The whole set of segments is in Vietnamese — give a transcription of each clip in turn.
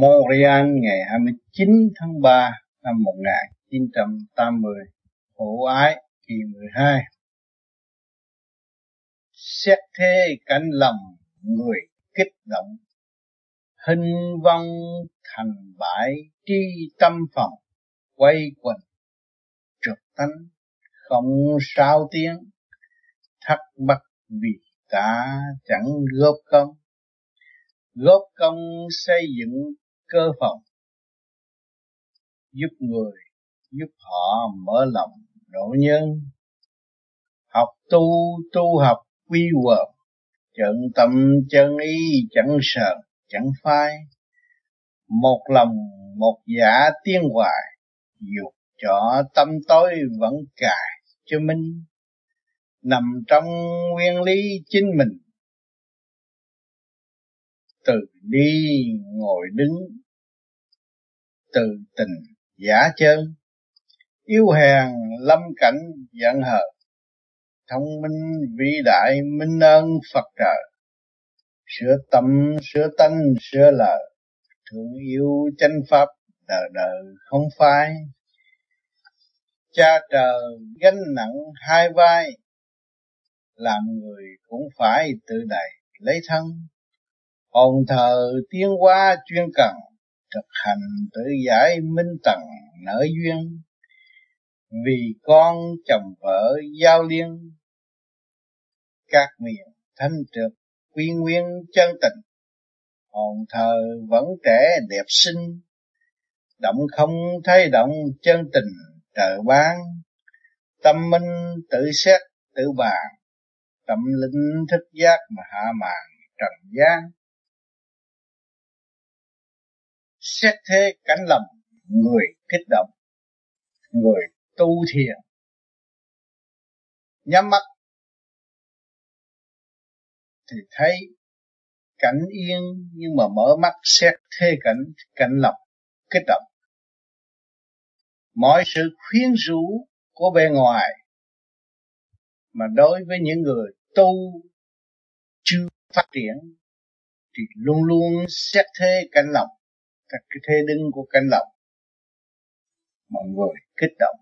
Montreal ngày 29 tháng 3 năm 1980, hộ ái kỳ 12. Xét thế cảnh lầm người kích động, hình vong thành bãi tri tâm phòng, quay quần trượt tánh, không sao tiếng, thắc mắc vì ta chẳng góp công góp công xây dựng cơ phòng, giúp người, giúp họ mở lòng độ nhân. Học tu tu học quy quần trận tâm, chân ý, chẳng sợ chẳng phai. Một lòng, một dạ tiên hoài, dục cho tâm tối vẫn cài cho minh. Nằm trong nguyên lý chính mình, từ đi ngồi đứng từ tình giả chân, yêu hèn lâm cảnh giận hờn, thông minh vĩ đại minh ơn Phật trời. Sửa tâm, sửa tánh, sửa lời, thương yêu chân pháp đời đời không phai. Cha trời gánh nặng hai vai, làm người cũng phải tự đầy lấy thân. Hồn thờ tiến hóa chuyên cần thực hành tự giải minh tầng nở duyên. Vì con chồng vợ giao liên, các miền thanh trực quy nguyên chân tình. Hồn thờ vẫn trẻ đẹp xinh, động không thay động chân tình trời ban. Tâm minh tự xét tự bàn, tâm linh thức giác mà hạ màn trần gian xét thế cảnh lầm, người kích động, người tu thiền. Nhắm mắt thì thấy cảnh yên nhưng mà mở mắt xét thế cảnh cảnh lầm, kích động. Mọi sự khuyến rũ của bề ngoài mà đối với những người tu chưa phát triển thì luôn luôn xét thế cảnh lòng các cái thế đứng của cảnh lộc mọi người kích động.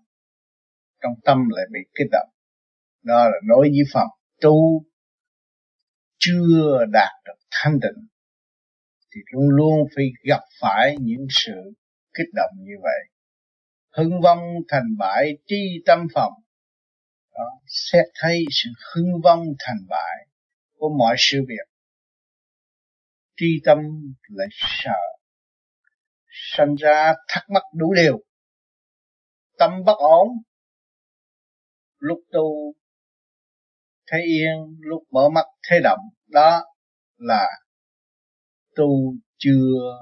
Trong tâm lại bị kích động. Đó là đối với phật tu chưa đạt được thanh định thì luôn luôn phải gặp phải những sự kích động như vậy. Hưng vong thành bại tri tâm phòng. Đó, xét thấy sự hưng vong thành bại của mọi sự việc tri tâm lại sợ sanh ra thắc mắc đủ điều tâm bất ổn, lúc tu thấy yên, lúc mở mắt thấy động, đó là tu chưa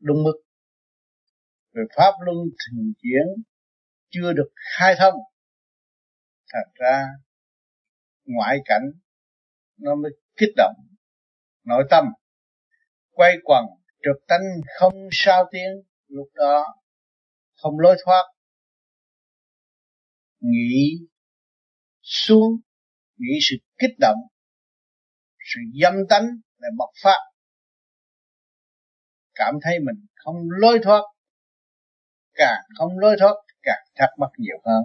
đúng mức. Về pháp luân thường chuyển, chưa được khai thông, thành ra ngoại cảnh nó mới kích động nội tâm, quay quần trực tánh không sao tiếng, lúc đó không lối thoát. Nghĩ xuống, nghĩ sự kích động, sự dâm tánh là bộc phát. Cảm thấy mình không lối thoát, càng không lối thoát, càng thắc mắc nhiều hơn.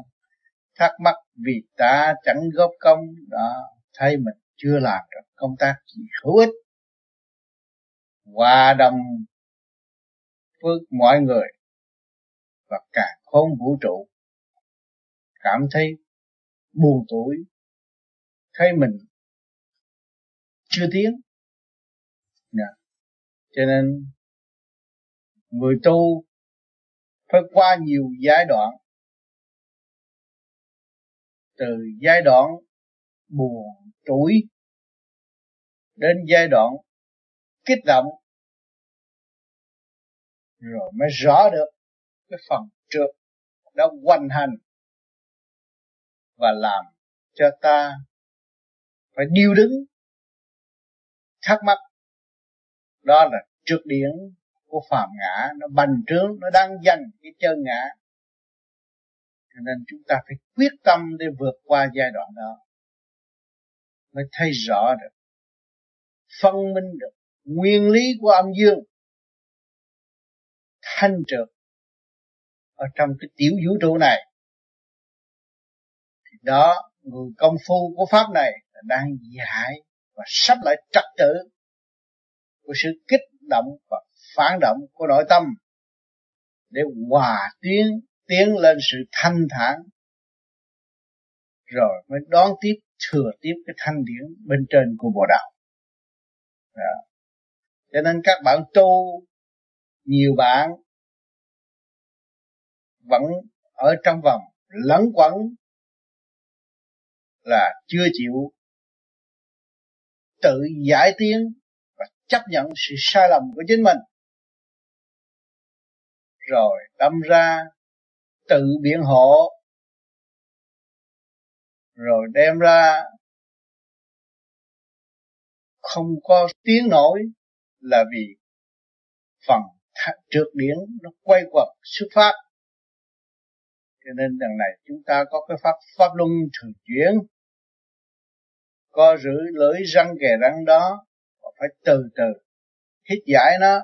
Thắc mắc vì ta chẳng góp công, đó, thấy mình chưa làm được công tác gì hữu ích hòa đồng phước mọi người và cả khôn vũ trụ, cảm thấy buồn tuổi thấy mình chưa tiến yeah. cho nên người tu phải qua nhiều giai đoạn từ giai đoạn buồn tuổi đến giai đoạn kích động. Rồi mới rõ được cái phần trước đã hoành hành và làm cho ta phải điêu đứng, thắc mắc. Đó là trượt điển của phàm ngã, nó bành trướng, nó đang dành cái chân ngã. Cho nên chúng ta phải quyết tâm để vượt qua giai đoạn đó, mới thấy rõ được, phân minh được nguyên lý của âm dương thanh trượt ở trong cái tiểu vũ trụ này. Thì đó, người công phu của pháp này đang dạy và sắp lại trật tự của sự kích động và phản động của nội tâm để hòa tiến tiến lên sự thanh thản. Rồi mới đón tiếp, thừa tiếp cái thanh điển bên trên của bộ đạo đó cho nên các bạn tu, nhiều bạn vẫn ở trong vòng, lẫn quẩn là chưa chịu tự giải tiến và chấp nhận sự sai lầm của chính mình. Rồi đâm ra tự biện hộ, rồi đem ra không có tiếng nổi là vì phần trượt điển nó quay quẩn xuất phát. Cho nên lần này chúng ta có cái pháp pháp luân thường chuyển. Có giữ lưỡi răng kề răng đó phải từ từ hít giải nó.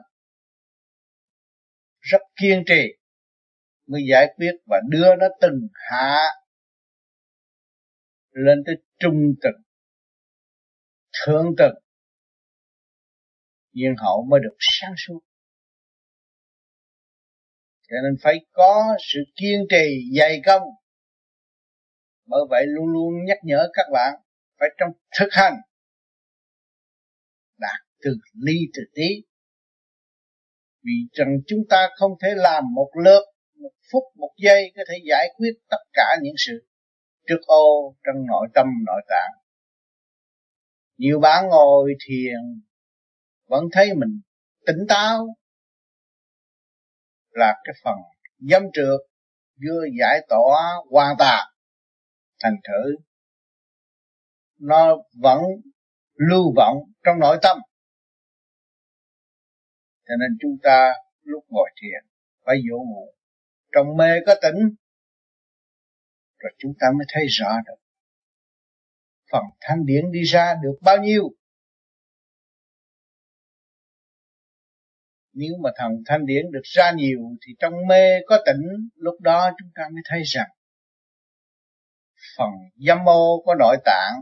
Rất kiên trì mới giải quyết và đưa nó từng hạ lên tới trung tầng, thượng tầng nhiên hậu mới được sáng suốt. Cho nên phải có sự kiên trì dày công bởi vậy luôn luôn nhắc nhở các bạn phải trong thực hành đạt từ ly từ tí. Vì rằng chúng ta không thể làm một lượt một phút, một giây có thể giải quyết tất cả những sự trước ô trong nội tâm, nội tạng. Nhiều bạn ngồi thiền vẫn thấy mình tỉnh táo, là cái phần dâm trượt, vừa giải tỏa hoàn toàn, thành thử nó vẫn lưu vọng trong nội tâm. Cho nên chúng ta lúc ngồi thiền, phải dỗ ngủ. Trong mê có tỉnh, rồi chúng ta mới thấy rõ được phần thanh điển đi ra được bao nhiêu. Nếu mà thần thanh điển được ra nhiều, thì trong mê có tỉnh, lúc đó chúng ta mới thấy rằng phần dâm ô có nội tạng,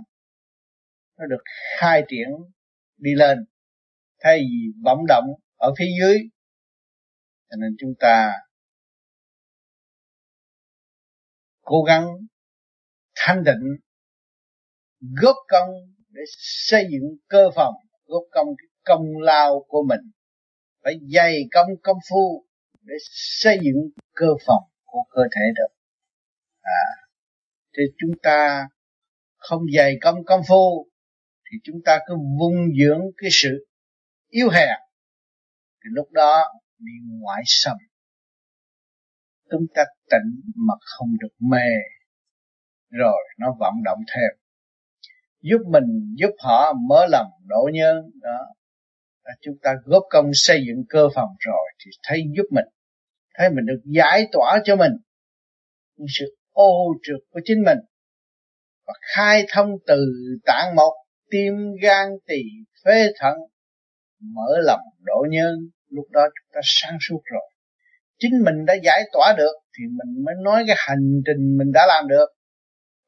nó được khai triển đi lên, thay vì bỗng động ở phía dưới. Cho nên chúng ta cố gắng thanh định góp công để xây dựng cơ phòng, góp công cái công lao của mình phải dày công công phu để xây dựng cơ phòng của cơ thể được. À thì chúng ta không dày công công phu, thì chúng ta cứ vung dưỡng cái sự yếu hèn. Thì lúc đó bị ngoại xâm. Chúng ta tỉnh mà không được mê. Rồi nó vận động thêm. Giúp mình, giúp họ mở lòng độ nhân đó chúng ta góp công xây dựng cơ phòng rồi thì thấy giúp mình, thấy mình được giải tỏa cho mình. Những sự ô trượt của chính mình và khai thông từ tạng một, tim gan tỳ phế thận, mở lòng độ nhân, lúc đó chúng ta sáng suốt rồi. Chính mình đã giải tỏa được thì mình mới nói cái hành trình mình đã làm được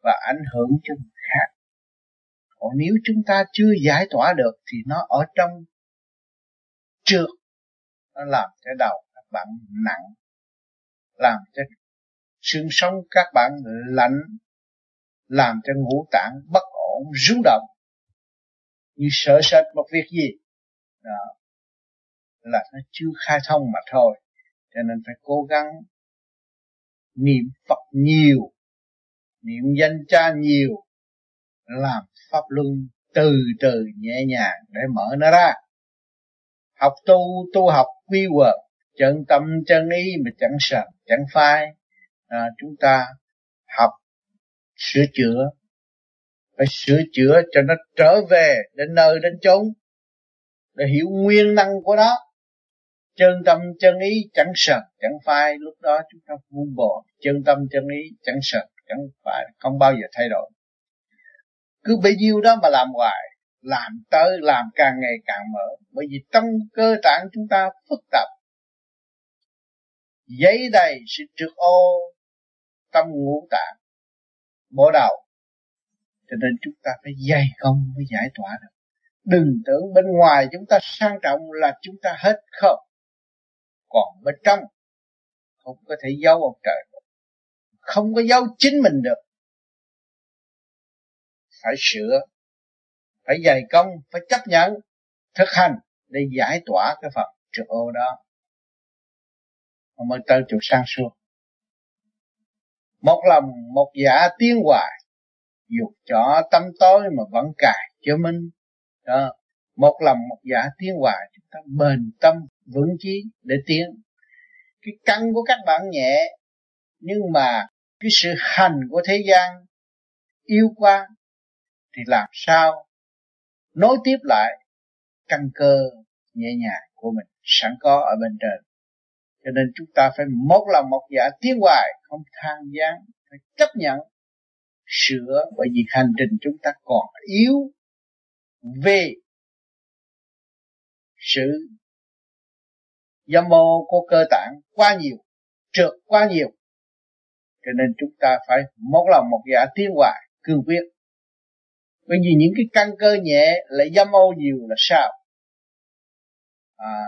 và ảnh hưởng cho người khác. Còn nếu chúng ta chưa giải tỏa được thì nó ở trong trượt nó làm cho đầu các bạn nặng, làm cho xương sống các bạn lạnh, làm cho ngũ tạng bất ổn rung động. Như sợ sệt một việc gì? Đó là nó chưa khai thông mà thôi, cho nên phải cố gắng niệm Phật nhiều, niệm danh cha nhiều, làm pháp luân từ từ nhẹ nhàng để mở nó ra học tu tu học quy quật chân tâm chân ý mà chẳng sờn chẳng phai. À, chúng ta học sửa chữa. Phải sửa chữa cho nó trở về đến nơi đến chốn. Để hiểu nguyên năng của nó. Chân tâm chân ý chẳng sờn chẳng phai. Lúc đó chúng ta vun bồi chân tâm chân ý chẳng sờn chẳng phai. Không bao giờ thay đổi. Cứ bấy nhiêu đó mà làm hoài làm tới, làm càng ngày càng mở. Bởi vì trong cơ tạng chúng ta phức tạp. Giấy đầy sự trượt ô tâm ngũ tạng bộ đầu. Cho nên chúng ta phải dày công mới giải tỏa được. Đừng tưởng bên ngoài chúng ta sang trọng là chúng ta hết không. Còn bên trong, không có thể giấu ông trời không có giấu chính mình được. Phải sửa phải dày công, phải chấp nhận, thực hành để giải tỏa cái phần trượt ô đó. Mới tới chỗ sang suốt. Một lòng, một dạ tiến hoài. Dù cho tâm tối mà vẫn cài cho minh đó, một lòng, một dạ tiến hoài, chúng ta bền tâm, vững chí để tiến. Cái căn của các bạn nhẹ, nhưng mà cái sự hành của thế gian, yêu quá thì làm sao nối tiếp lại căn cơ nhẹ nhàng của mình, sẵn có ở bên trên. Cho nên chúng ta phải một lòng một dạ tiến hoài, không than gián, phải chấp nhận, sửa, bởi vì hành trình chúng ta còn yếu về sự dâm mô của cơ tạng quá nhiều, trượt quá nhiều. Cho nên chúng ta phải một lòng một dạ tiến hoài, cương quyết bởi vì những cái căn cơ nhẹ lại dâm ô nhiều là sao? À,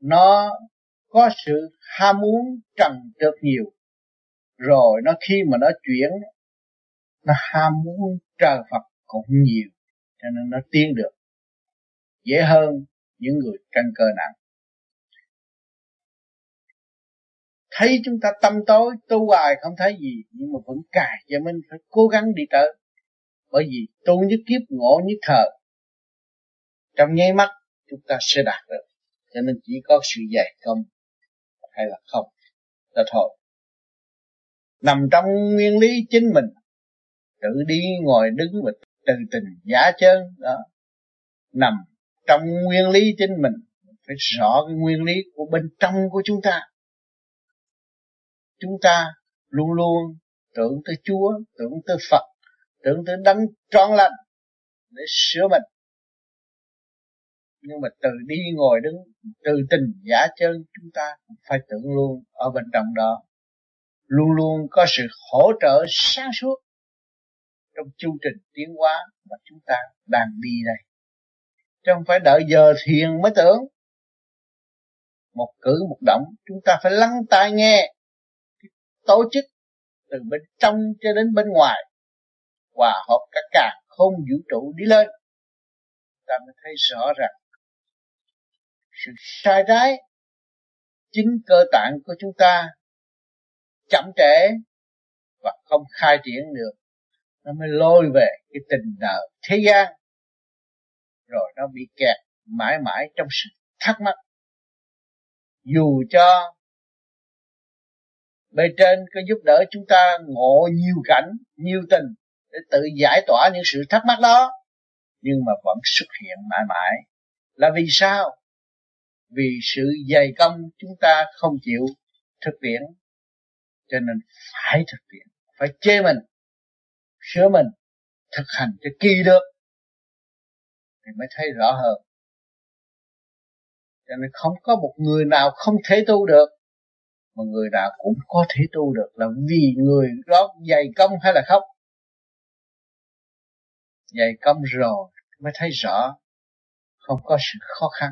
nó có sự ham muốn trần trượt nhiều. Rồi nó khi mà nó chuyển nó ham muốn trời Phật cũng nhiều cho nên nó tiến được. Dễ hơn những người căn cơ nặng. Thấy chúng ta tâm tối tu hoài không thấy gì nhưng mà vẫn cài cho mình phải cố gắng đi tới bởi vì tu nhất kiếp, ngộ nhất thờ. Trong nháy mắt, chúng ta sẽ đạt được. Cho nên chỉ có sự dày công hay là không là thôi. Nằm trong nguyên lý chính mình, tự đi ngồi đứng và từ tình giả chân đó. Nằm trong nguyên lý chính mình, phải rõ cái nguyên lý của bên trong của chúng ta. Chúng ta luôn luôn tưởng tới Chúa, tưởng tới Phật tưởng tượng đấng trọn lành để sửa mình. Nhưng mà từ đi ngồi đứng, từ tình giả chân, chúng ta phải tưởng luôn ở bên trong đó. Luôn luôn có sự hỗ trợ sáng suốt trong chu trình tiến hóa mà chúng ta đang đi đây. Chứ không phải đợi giờ thiền mới tưởng. Một cử, một động, chúng ta phải lắng tai nghe tổ chức từ bên trong cho đến bên ngoài hòa hợp cả cả không vũ trụ đi lên. Ta mới thấy rõ rằng sự sai trái, chính cơ tạng của chúng ta chậm trễ và không khai triển được. Nó mới lôi về cái tình nợ thế gian. Rồi nó bị kẹt mãi mãi trong sự thắc mắc. Dù cho bề trên có giúp đỡ chúng ta ngộ nhiều cảnh, nhiều tình để tự giải tỏa những sự thắc mắc đó. Nhưng mà vẫn xuất hiện mãi mãi. Là vì sao? Vì sự dày công chúng ta không chịu thực hiện cho nên phải thực hiện phải chê mình, sửa mình, thực hành cho kỳ được. Thì mới thấy rõ hơn. Cho nên không có một người nào không thể tu được. Mà người nào cũng có thể tu được là vì người đó dày công hay là không? Dày công rồi mới thấy rõ không có sự khó khăn.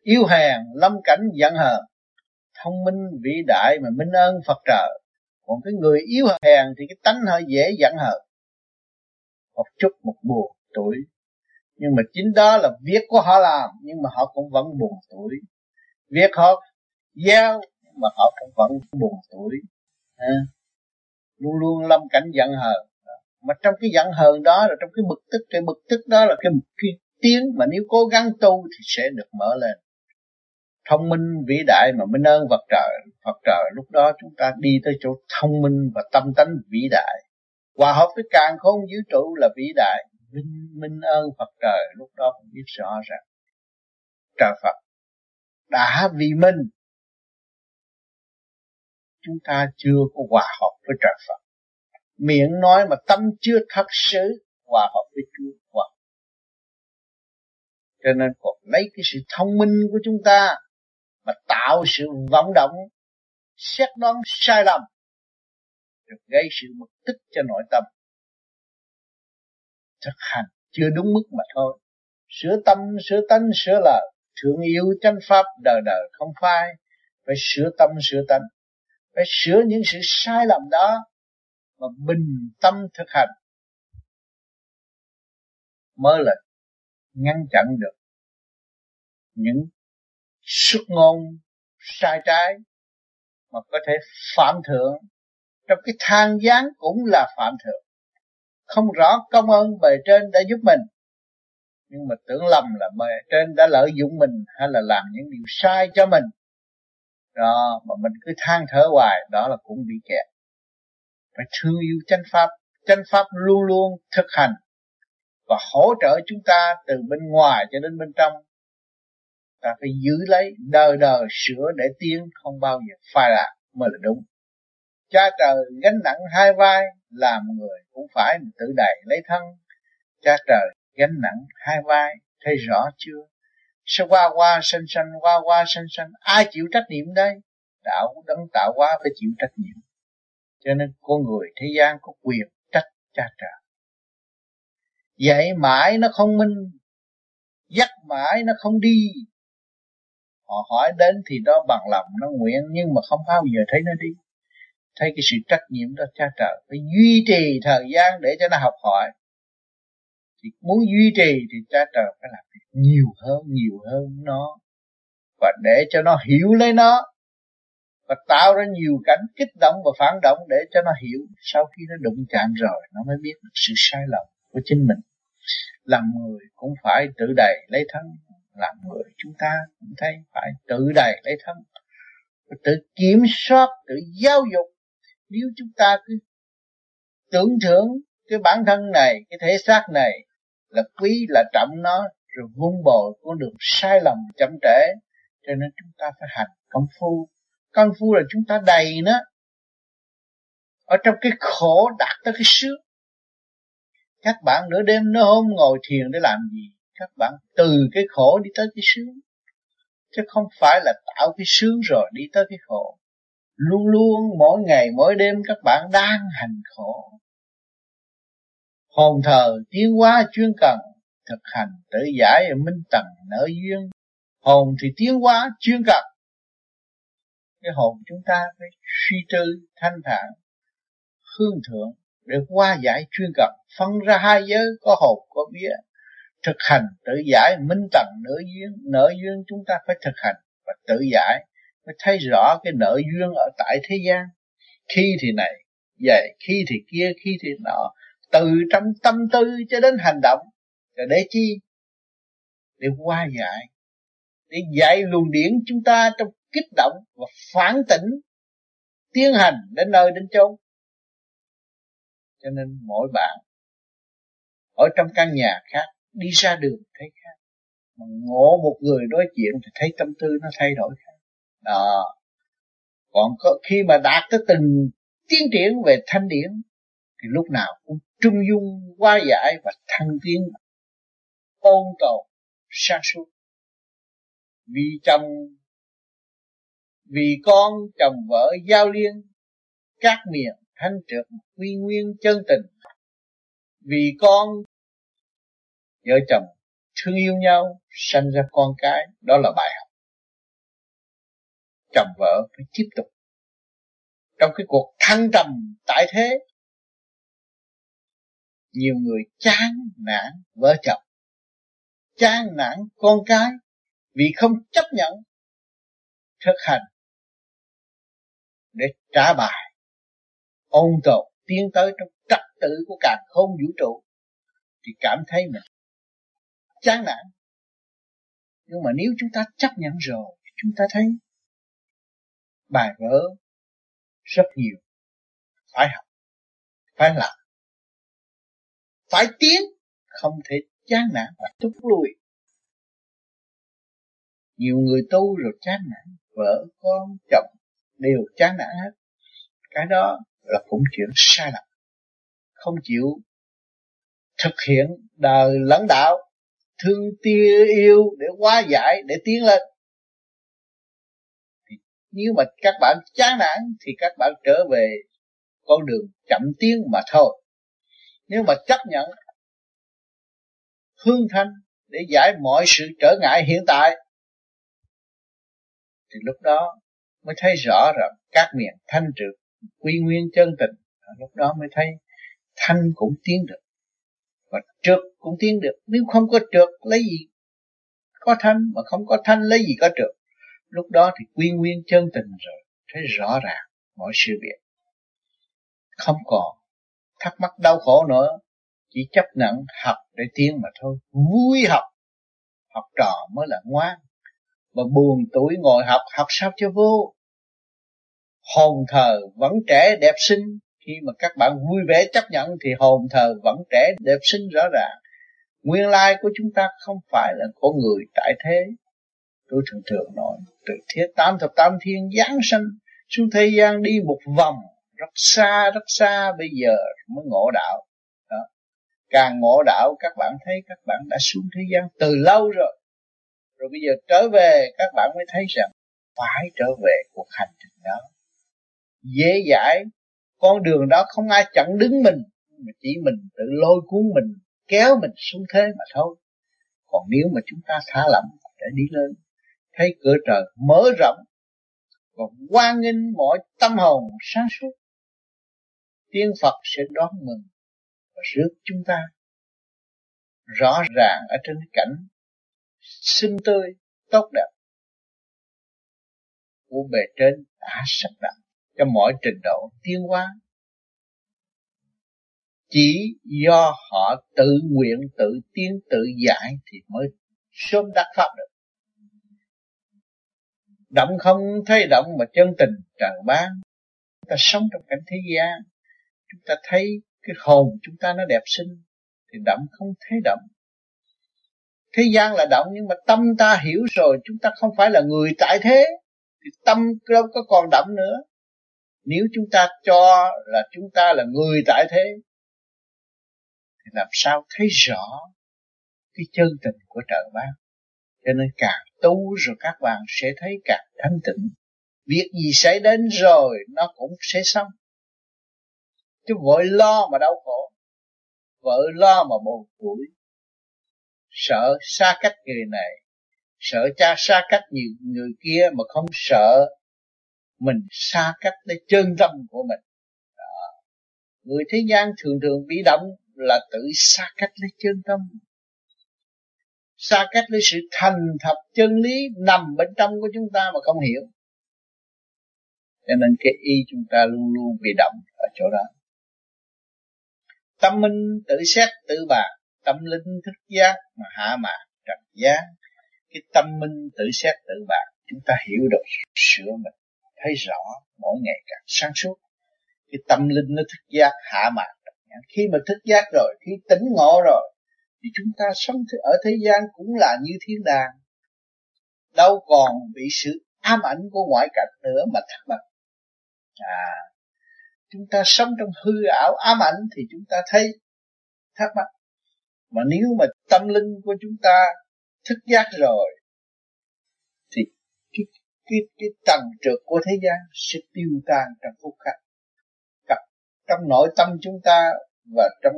Yếu hèn lâm cảnh giận hờn thông minh vĩ đại mà minh ơn Phật trời. Còn cái người yếu hèn thì cái tánh hơi dễ giận hờn. Một chút một buồn tuổi. Nhưng mà chính đó là việc của họ làm nhưng mà họ cũng vẫn buồn tuổi. Việc họ gieo mà họ cũng vẫn buồn tuổi. À, luôn luôn lâm cảnh giận hờn mà trong cái giận hờn đó là trong cái bực tức cái bực tức đó là cái, cái tiếng mà nếu cố gắng tu thì sẽ được mở lên. Thông minh vĩ đại mà minh ơn Phật trời Phật trời lúc đó chúng ta đi tới chỗ thông minh và tâm tánh vĩ đại. Hòa hợp với càng khôn vũ trụ là vĩ đại. Minh, minh ơn Phật trời lúc đó cũng biết rõ rằng trời Phật đã vì mình. Chúng ta chưa có hòa hợp với trời Phật miệng nói mà tâm chưa thật sự, hòa hợp với Chúa hòa cho nên còn lấy cái sự thông minh của chúng ta mà tạo sự vọng động, xét đoán sai lầm, rồi gây sự bực tức cho nội tâm. Thực hành chưa đúng mức mà thôi. Sửa tâm, sửa tánh, sửa lời. Thương yêu chánh pháp đời đời không phai. Phải sửa tâm, sửa tánh. Phải sửa những sự sai lầm đó mà bình tâm thực hành, mới là ngăn chặn được những xuất ngôn sai trái mà có thể phạm thượng. Trong cái than gián cũng là phạm thượng. Không rõ công ơn bề trên đã giúp mình, nhưng mà tưởng lầm là bề trên đã lợi dụng mình hay là làm những điều sai cho mình. Đó, mà mình cứ than thở hoài, đó là cũng bị kẹt phải thương yêu chánh pháp chánh pháp luôn luôn thực hành và hỗ trợ chúng ta từ bên ngoài cho đến bên trong. Ta phải giữ lấy đời đời sửa để tiến không bao giờ phai lạc mới là đúng. Cha trời gánh nặng hai vai, làm người cũng phải tự đầy lấy thân. Cha trời gánh nặng hai vai, thấy rõ chưa? Sẽ qua qua sanh sanh, qua qua sanh sanh, ai chịu trách nhiệm đây? Đạo đấng tạo hóa phải chịu trách nhiệm cho nên con người thế gian có quyền trách cha trời dạy mãi nó không minh, dắt mãi nó không đi. Họ hỏi đến thì đó bằng lòng, nó nguyện nhưng mà không bao giờ thấy nó đi. Thấy cái sự trách nhiệm đó, cha trời phải duy trì thời gian để cho nó học hỏi. Thì muốn duy trì thì cha trời phải làm việc nhiều hơn nhiều hơn nó. Và để cho nó hiểu lấy nó và tạo ra nhiều cảnh kích động và phản động để cho nó hiểu sau khi nó đụng chạm rồi, nó mới biết được sự sai lầm của chính mình. Làm người cũng phải tự đầy lấy thân, làm người chúng ta cũng thấy phải tự đầy lấy thân. Tự kiểm soát, tự giáo dục. Nếu chúng ta cứ tưởng thưởng cái bản thân này, cái thể xác này là quý, là trọng nó, rồi vun bồi con đường sai lầm chậm trễ, cho nên chúng ta phải hành công phu công phu là chúng ta đầy nó. Ở trong cái khổ đạt tới cái sướng. Các bạn nửa đêm nửa hôm ngồi thiền để làm gì? Các bạn từ cái khổ đi tới cái sướng. Chứ không phải là tạo cái sướng rồi đi tới cái khổ. Luôn luôn mỗi ngày, mỗi đêm các bạn đang hành khổ. Hồn thờ tiến hóa chuyên cần, thực hành tự giải minh tầng nở duyên. Hồn thì tiến hóa chuyên cần cái hồn chúng ta phải suy tư, thanh thản, hương thượng để qua giải chuyên cập phân ra hai giới, có hồn, có vía. Thực hành tự giải, minh tận nở duyên. Nở duyên chúng ta phải thực hành và tự giải. Mới thấy rõ cái nợ duyên ở tại thế gian. Khi thì này vậy khi thì kia, khi thì nọ. Từ trong tâm tư cho đến hành động rồi để chi? Để qua giải. Để dạy luồng điển chúng ta trong kích động và phản tỉnh, tiến hành đến nơi đến chốn. Cho nên mỗi bạn ở trong căn nhà khác, đi ra đường thấy khác. Mà ngộ một người đối chuyện thì thấy tâm tư nó thay đổi khác. Đó. Còn có khi mà đạt tới từng tiến triển về thanh điển, thì lúc nào cũng trung dung qua giải và thăng tiến, ôn tồn, sáng suốt. Vì trong vì con chồng vợ giao liên, các miệng thanh trượt quy nguyên chân tình. Vì con vợ chồng thương yêu nhau, sanh ra con cái, đó là bài học. Chồng vợ phải tiếp tục trong cái cuộc thăng trầm tại thế. Nhiều người chán nản vợ chồng, chán nản con cái vì không chấp nhận thực hành trả bài. Ôn tồn tiến tới trong trật tự của càng không vũ trụ, thì cảm thấy mình chán nản. Nhưng mà nếu chúng ta chấp nhận rồi chúng ta thấy bài vở rất nhiều. Phải học, phải làm, phải tiến, không thể chán nản và thúc lùi. nhiều người tu rồi chán nản, vợ con, chồng đều chán nản hết cái đó là cũng chuyện sai lầm. Không chịu thực hiện đời lãnh đạo thương tia yêu để hóa giải, để tiến lên. Nếu mà các bạn chán nản thì các bạn trở về con đường chậm tiến mà thôi. Nếu mà chấp nhận hương thanh để giải mọi sự trở ngại hiện tại, thì lúc đó mới thấy rõ rằng các miền thanh trực quy nguyên chân tình à, lúc đó mới thấy thanh cũng tiến được và trượt cũng tiến được. Nếu không có trượt, lấy gì có thanh? Mà không có thanh, lấy gì có trượt? Lúc đó thì quy nguyên chân tình rồi, thấy rõ ràng mọi sự việc. Không còn thắc mắc đau khổ nữa, chỉ chấp nhận học để tiến mà thôi. Vui học học trò mới là ngoan. Mà buồn tuổi ngồi học học sao cho vô? Hồn thờ vẫn trẻ đẹp xinh. Khi mà các bạn vui vẻ chấp nhận thì hồn thờ vẫn trẻ đẹp xinh rõ ràng. Nguyên lai của chúng ta không phải là con người tại thế. Tôi thường thường nói, từ thiết tam thập tam thiên giáng sinh xuống thế gian đi một vòng, rất xa rất xa bây giờ mới ngộ đạo. Đó. càng ngộ đạo, các bạn thấy các bạn đã xuống thế gian từ lâu rồi. Rồi bây giờ trở về, các bạn mới thấy rằng phải trở về cuộc hành trình đó dễ dãi. Con đường đó không ai chặn đứng mình, mà chỉ mình tự lôi cuốn mình, kéo mình xuống thế mà thôi. Còn nếu mà chúng ta thả lỏng để đi lên, thấy cửa trời mở rộng và quan nghênh mọi tâm hồn sáng suốt, tiên Phật sẽ đón mừng và rước chúng ta rõ ràng ở trên cảnh xinh tươi, tốt đẹp của bề trên đã sắp đặt cho mọi trình độ tiến hóa. Chỉ do họ tự nguyện, tự tiến, tự giải thì mới sớm đắc pháp được. Động không thấy động mà chân tình tràn ban. Chúng ta sống trong cảnh thế gian. Chúng ta thấy cái hồn chúng ta nó đẹp xinh thì động không thấy động. Thế gian là động nhưng mà tâm ta hiểu rồi, chúng ta không phải là người tại thế thì tâm đâu có còn động nữa nếu chúng ta cho là chúng ta là người tại thế, thì làm sao thấy rõ cái chân tình của trời ban? Cho nên càng tu rồi các bạn sẽ thấy càng thanh tịnh. Việc gì xảy đến rồi, nó cũng sẽ xong. Chứ vội lo mà đau khổ vợ lo mà buồn tuổi sợ xa cách người này, sợ cha xa cách nhiều người kia mà không sợ mình xa cách để chân tâm của mình. Đó. người thế gian thường thường bị động là tự xa cách lấy chân tâm. Xa cách lấy sự thành thật chân lý nằm bên trong của chúng ta mà không hiểu. Cho nên cái y chúng ta luôn luôn bị động ở chỗ đó. Tâm minh tự xét tự bạc, tâm linh thức giác mà hạ mạn trật giác cái tâm minh tự xét tự bạc chúng ta hiểu được sửa mình thấy rõ mỗi ngày càng sáng suốt. Cái tâm linh nó thức giác hạ mạn khi mà thức giác rồi, khi tỉnh ngộ rồi, thì chúng ta sống ở thế gian cũng là như thiên đàng. Đâu còn bị sự ám ảnh của ngoại cảnh nữa mà thắc mắc. À chúng ta sống trong hư ảo ám ảnh thì chúng ta thấy thắc mắc. Mà nếu mà tâm linh của chúng ta thức giác rồi, thì cái cái cái tầng trượt của thế gian sẽ tiêu tan trong phút khắc. Cặp trong nội tâm chúng ta và trong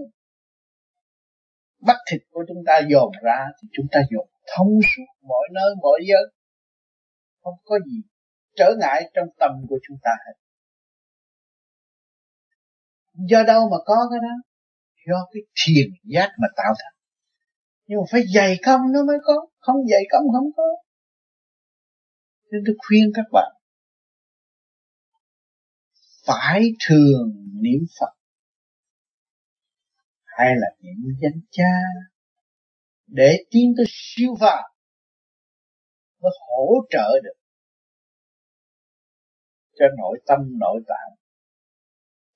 bắp thịt của chúng ta dồn ra thì chúng ta dồn thông suốt mọi nơi, mọi giới. Không có gì trở ngại trong tâm của chúng ta hết. Do đâu mà có cái đó? Do cái thiền giác mà tạo thành. Nhưng mà phải dày công nó mới có, không dày công không có nên tôi khuyên các bạn, phải thường niệm Phật hay là niệm danh cha để tiến tới siêu phàm mới hỗ trợ được cho nội tâm, nội tạng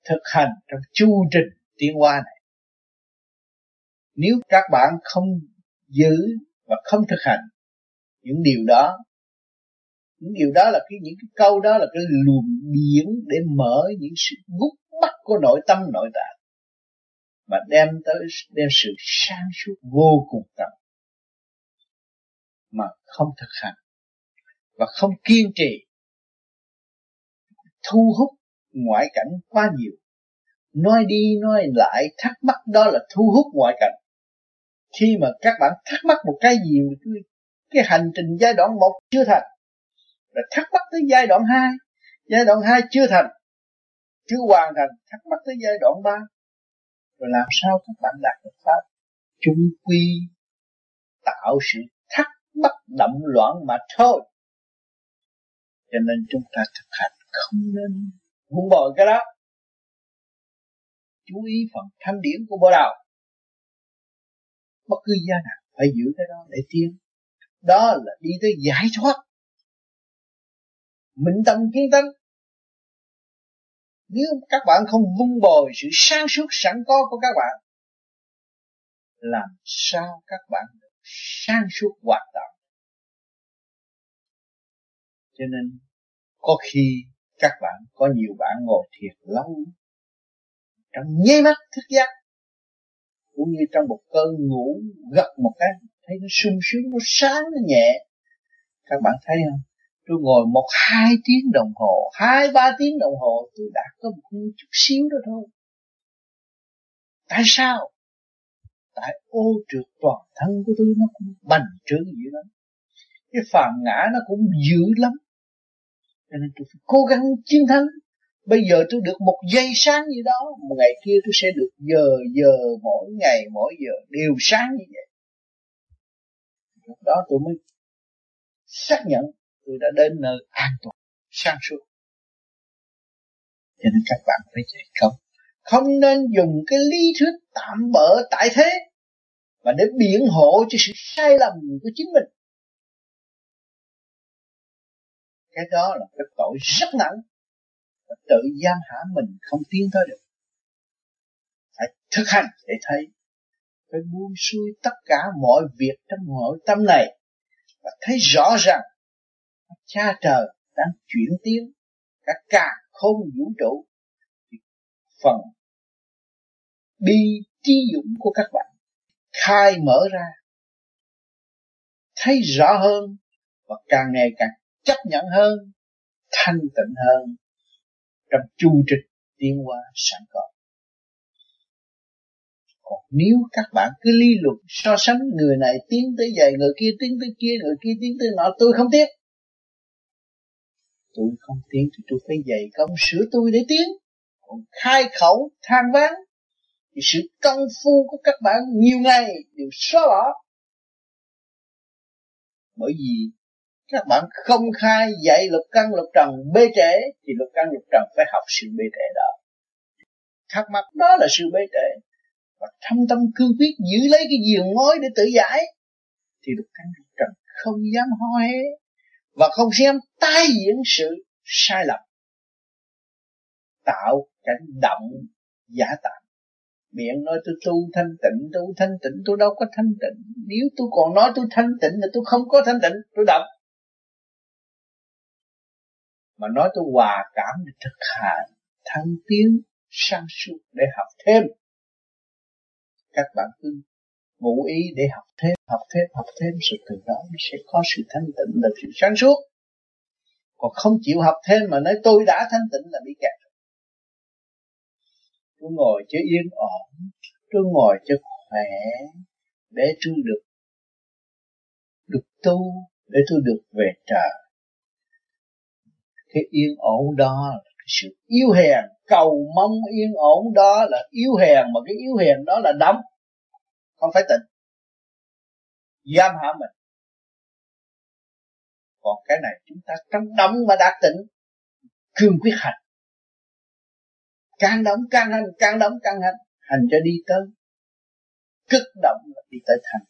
thực hành trong chu trình tiến hóa này. Nếu các bạn không giữ và không thực hành những điều đó những điều đó là cái, những cái câu đó là cái luồng điển để mở những sự gút bắt của nội tâm, nội tạng. Mà đem tới, đem sự sáng suốt vô cùng tận. Mà không thực hành. Và không kiên trì. Thu hút ngoại cảnh quá nhiều. Nói đi, nói lại, thắc mắc đó là thu hút ngoại cảnh. Khi mà các bạn thắc mắc một cái gì, cái hành trình giai đoạn một chưa thành là thắc mắc tới giai đoạn 2 giai đoạn 2 chưa thành. Chưa hoàn thành. Thắc mắc tới giai đoạn 3 rồi làm sao các bạn đạt được pháp? Chung quy tạo sự thắc mắc động loạn mà thôi. Cho nên chúng ta thực hành không nên buông bỏ cái đó. Chú ý phần thanh điển của bộ đạo bất cứ gia nào phải giữ cái đó để tiến. Đó là đi tới giải thoát minh tâm kiến tánh nếu các bạn không vun bồi sự sáng suốt sẵn có của các bạn, làm sao các bạn được sáng suốt hoạt động? Cho nên, có khi các bạn có nhiều bạn ngồi thiệt lâu trong nháy mắt thức giác cũng như trong một cơn ngủ gật một cái, thấy nó sung sướng, nó sáng, nó nhẹ. Các bạn thấy không? Tôi ngồi một hai tiếng đồng hồ, hai, ba tiếng đồng hồ, tôi đã có một chút xíu đó thôi. Tại sao? Tại ô trượt toàn thân của tôi nó cũng bành trướng dữ lắm. Cái phàm ngã nó cũng dữ lắm. Cho nên tôi phải cố gắng chiến thắng. Bây giờ tôi được một giây sáng như đó, một ngày kia tôi sẽ được giờ giờ, mỗi ngày, mỗi giờ đều sáng như vậy. Lúc đó tôi mới xác nhận tôi đã đến nơi an toàn sang suốt. Cho nên các bạn phải chạy không? Không nên dùng cái lý thuyết tạm bỡ tại thế và để biện hộ cho sự sai lầm của chính mình. Cái đó là cái tội rất nặng và tự giam hãm mình không tiến tới được. Phải thực hành để thấy, phải buông xuôi tất cả mọi việc trong nội tâm này, và thấy rõ rằng cha trời đang chuyển tiến cả cả không vũ trụ. Phần đi trí dụng của các bạn khai mở ra, thấy rõ hơn và càng ngày càng chấp nhận hơn, thanh tịnh hơn trong chu trình tiến hóa sẵn có. Còn nếu các bạn cứ lý luận so sánh người này tiến tới vậy, người kia tiến tới kia, người kia tiến tới nọ, tôi không tiếc tôi không tiến thì tôi phải dạy công sửa tôi để tiến. Còn khai khẩu, than ván thì sự công phu của các bạn nhiều ngày đều xóa bỏ. Bởi vì các bạn không khai dạy lục căn lục trần bê trễ, thì lục căn lục trần phải học sự bê trễ đó. Thắc mắc đó là sự bê trễ. Và thâm tâm cương quyết giữ lấy cái giường ngói để tự giải, thì lục căn lục trần không dám ho hé và không xem tái diễn sự sai lầm. Tạo cảnh động giả tạm. Miệng nói tôi tu thanh tịnh, tu thanh tịnh, tôi đâu có thanh tịnh. Nếu tôi còn nói tôi thanh tịnh là tôi không có thanh tịnh, tôi động. Mà nói tôi hòa cảm để thực hành thăng tiến sang suốt để học thêm. Các bạn cứ ngụ ý để học thêm học thêm học thêm sự từ đó nó sẽ có sự thanh tịnh là sự sáng suốt. Còn không chịu học thêm mà nói tôi đã thanh tịnh là bị kẹt tôi ngồi cho yên ổn tôi ngồi cho khỏe để tôi được được tu, để tôi được về trời. Cái yên ổn đó là cái sự yếu hèn, cầu mong yên ổn đó là yếu hèn, mà cái yếu hèn đó là đắm không phải tịnh giam hãm mình. Còn cái này, chúng ta trong đóng mà đạt tịnh cương quyết hành. Càng đóng, càng hành, càng đóng, càng hành. Hành cho đi tới. Cực động là đi tới thành.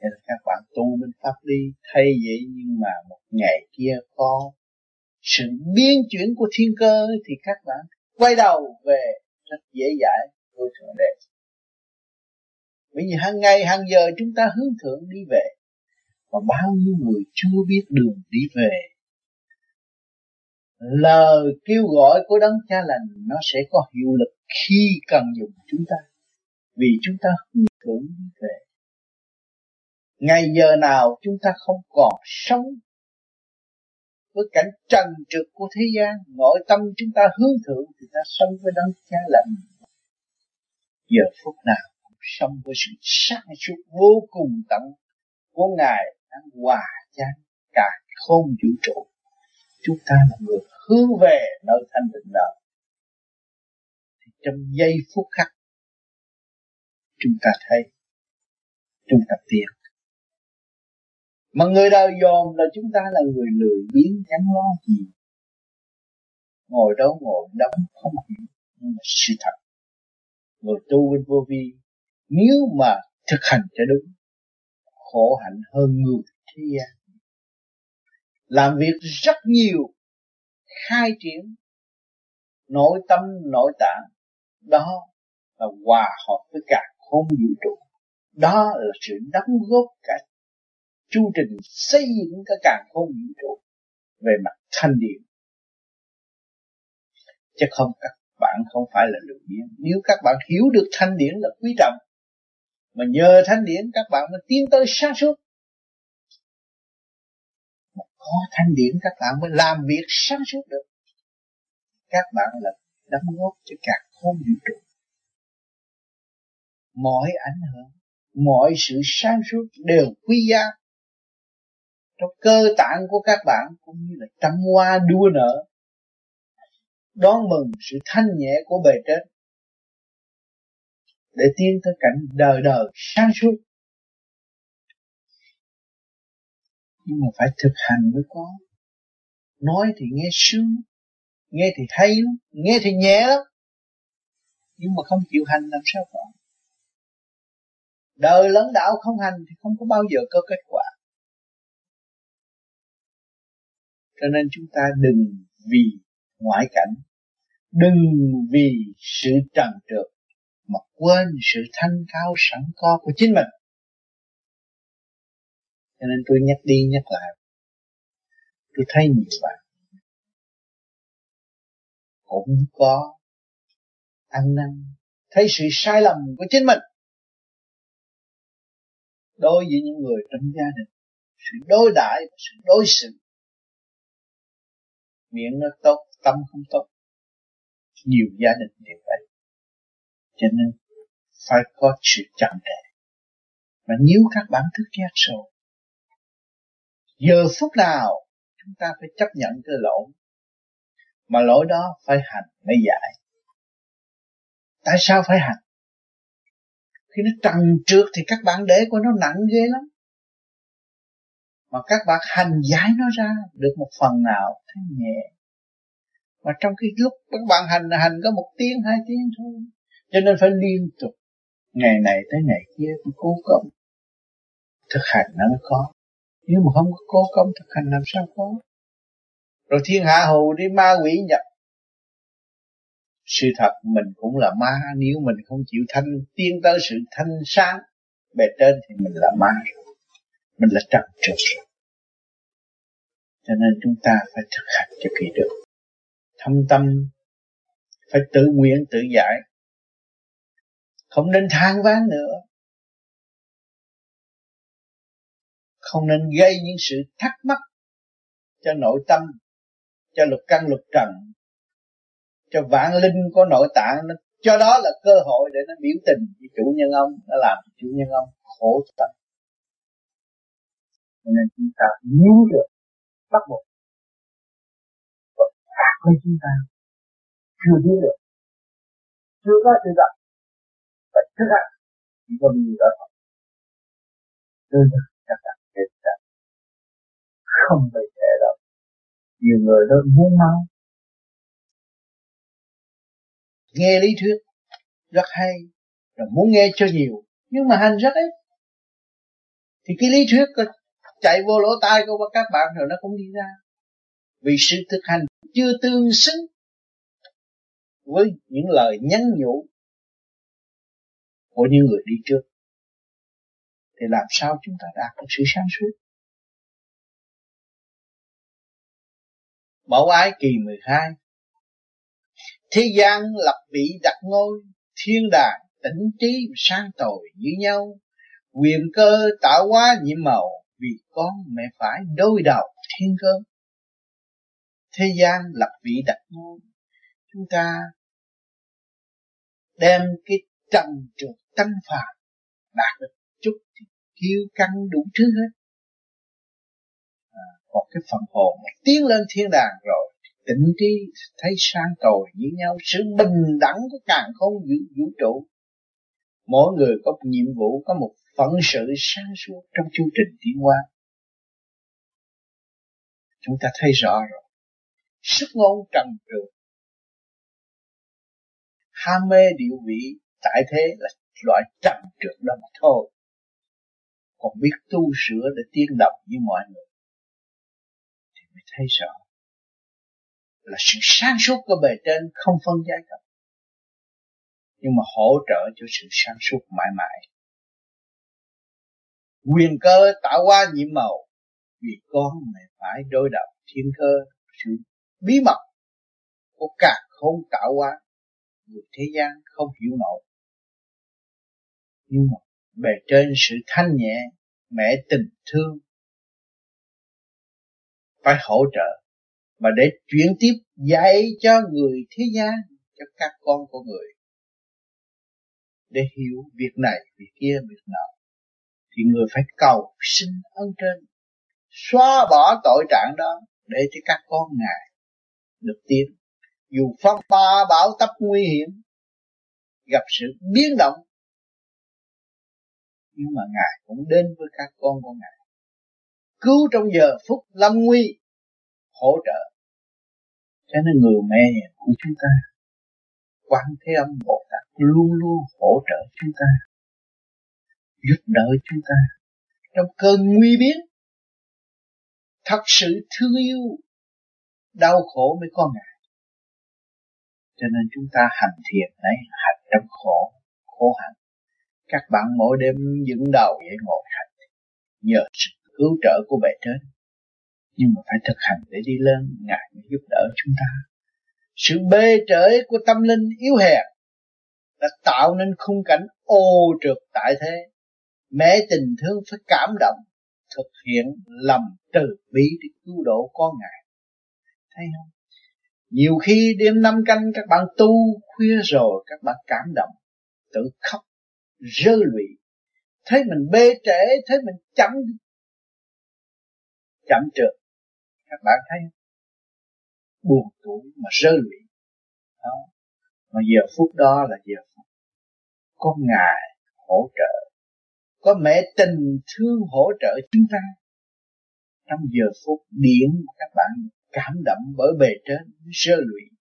Nên các bạn tu bên pháp đi, thay vậy nhưng mà một ngày kia có sự biến chuyển của thiên cơ thì các bạn quay đầu về rất dễ dãi với thượng đế bởi vì hàng ngày, hàng giờ chúng ta hướng thượng đi về. Và bao nhiêu người chưa biết đường đi về. Lời kêu gọi của đấng cha lành, nó sẽ có hiệu lực khi cần dùng chúng ta. Vì chúng ta hướng thượng đi về. Ngày giờ nào chúng ta không còn sống với cảnh trần trực của thế gian, nội tâm chúng ta hướng thượng thì ta sống với đấng cha lành. Giờ phút nào? Cũng sống với sự sáng suốt vô cùng tận của ngài đang hòa chan cả không vũ trụ. Chúng ta là người hướng về nơi thanh tịnh đó thì trong giây phút khắc, chúng ta thấy, chúng ta tiến mà người đời dòm là chúng ta là người lười biếng chẳng lo gì? Ngồi đó ngồi, đóng không hiểu, nhưng mà sự thật. Người tu bên vô vi nếu mà thực hành cho đúng, khổ hạnh hơn người thế gian. Làm việc rất nhiều, khai triển nội tâm, nội tạng. Đó là hòa hợp với cả không vũ trụ. Đó là sự đóng góp cả chu trình xây dựng cả càng không vũ trụ về mặt thanh điển. Chứ không, các bạn không phải là lười biếng. Nếu các bạn hiểu được thanh điển là quý trọng mà nhờ thanh điển, các bạn mới tiến tới sáng suốt. Mà có thanh điển, các bạn mới làm việc sáng suốt được. Các bạn là đóng góp cho cả không vũ trụ mọi ảnh hưởng, mọi sự sáng suốt đều quý giá. Trong cơ tạng của các bạn cũng như là trăm hoa đua nở, đón mừng sự thanh nhẹ của bề trên để tiến tới cảnh đời đời sáng suốt. Nhưng mà phải thực hành mới có. Nói thì nghe sướng, nghe thì hay lắm, nghe thì nhẹ lắm. Nhưng mà không chịu hành làm sao có. Đời lẫn đạo không hành thì không có bao giờ có kết quả. Cho nên chúng ta đừng vì ngoại cảnh, đừng vì sự trần trượt mà quên sự thanh cao sẵn có của chính mình. Cho nên tôi nhắc đi nhắc lại. Tôi thấy nhiều bạn cũng có ăn năn, thấy sự sai lầm của chính mình. Đối với những người trong gia đình, sự đối đãi và sự đối xử. Miệng nó tốt, tâm không tốt. Nhiều gia đình đều vậy cho nên phải có sự chậm rãi mà nếu các bạn thức giác rồi, giờ phút nào chúng ta phải chấp nhận cái lỗi mà lỗi đó phải hành mới giải. Tại sao phải hành? Khi nó trần trượt thì các bạn để của nó nặng ghê lắm. Mà các bạn hành giải nó ra được một phần nào thấy nhẹ. Mà trong cái lúc các bạn hành hành có một tiếng, hai tiếng thôi cho nên phải liên tục. Ngày này tới ngày kia phải cố công thực hành nó mới có. Nếu mà không có cố công thực hành làm sao có? Rồi thiên hạ hù đi, ma quỷ nhập. Sự thật mình cũng là ma, nếu mình không chịu thanh, tiến tới sự thanh sáng, bề trên thì mình là ma. Mình là trần trượt. Cho nên chúng ta phải thực hành cho kỳ được. Thâm tâm, phải tự nguyện, tự giải không nên than ván nữa. Không nên gây những sự thắc mắc cho nội tâm, cho lục căn lục trần, cho vạn linh của nội tạng. Nó, cho đó là cơ hội để nó biểu tình với chủ nhân ông, nó làm chủ nhân ông khổ tâm. Nên chúng ta nhún được bắt buộc. Và phạt với chúng ta chưa biết được. Chưa có sự gặp thức ăn chỉ có điều đó thôi tư thực chắc chắn hết cả không bị thể đâu nhiều người đó muốn mau nghe lý thuyết rất hay rồi muốn nghe cho nhiều, nhưng mà hành rất ít. Thì cái lý thuyết chạy vô lỗ tai của các bạn rồi nó cũng đi ra. Vì sự thực hành chưa tương xứng với những lời nhắn nhủ của những người đi trước. Thì làm sao chúng ta đạt được sự sáng suốt? Mẫu ái kỳ 12 Thế gian lập vị đặt ngôi Thiên đàng tỉnh trí sang tội như nhau. Quyền cơ tạo hóa nhiệm màu Vì con mẹ phải đối đầu thiên cơ. Thế gian lập vị đặt ngôi, chúng ta đem cái trần trượt tăng phàm đạt được chút thì căng đủ thứ hết. À, còn cái phần hồn tiến lên thiên đàng rồi tịnh trí thấy sang tồi như nhau sự bình đẳng của càng không vũ, vũ trụ. Mỗi người có một nhiệm vụ có một phận sự sáng suốt trong chương trình tiến hóa. Chúng ta thấy rõ rồi. Sức ngôn trần trường ham mê điệu vị tại thế là loại trần trượt đó mà thôi. Còn biết tu sửa để tiến động như mọi người, thì mới thấy rõ là sự sáng suốt của bề trên không phân giai cấp nhưng mà hỗ trợ cho sự sáng suốt mãi mãi. Quyền cơ tạo hóa nhiệm màu, vì con mày phải đối đầu thiên cơ, sự bí mật của cả không tạo hóa người thế gian không hiểu nổi nhưng mà bề trên sự thanh nhẹ mẹ tình thương phải hỗ trợ và để chuyển tiếp dạy cho người thế gian, cho các con của người. Để hiểu việc này, việc kia, việc nọ, thì người phải cầu xin ơn trên, xóa bỏ tội trạng đó để cho các con ngài được tiến. Dù phong ba bão tấp nguy hiểm, gặp sự biến động nhưng mà ngài cũng đến với các con của ngài. Cứu trong giờ phút lâm nguy, hỗ trợ. Cho nên người mẹ của chúng ta, quan thế âm bồ tát luôn luôn hỗ trợ chúng ta, giúp đỡ chúng ta. Trong cơn nguy biến, thật sự thương yêu, đau khổ mới có ngài. Cho nên chúng ta hành thiền này, hành trong khổ khổ hạnh các bạn mỗi đêm dựng đầu để ngồi hành, nhờ sự cứu trợ của bệ trên. Nhưng mà phải thực hành để đi lên, ngài mới giúp đỡ chúng ta. Sự bê trễ của tâm linh yếu hèn đã tạo nên khung cảnh ô trượt tại thế. Mẹ tình thương phải cảm động, thực hiện lầm từ bi để cứu độ con ngài. Thấy không? Nhiều khi đêm năm canh các bạn tu khuya rồi, các bạn cảm động, tự khóc rơi lụy. Thấy mình bê trễ, thấy mình chậm chậm trượt. Các bạn thấy buồn tuổi mà rơi lụy. Đó. Mà giờ phút đó là giờ phút có ngài hỗ trợ, có mẹ tình thương hỗ trợ chúng ta. Trong giờ phút điển các bạn cảm động bởi bề trên rơi lụy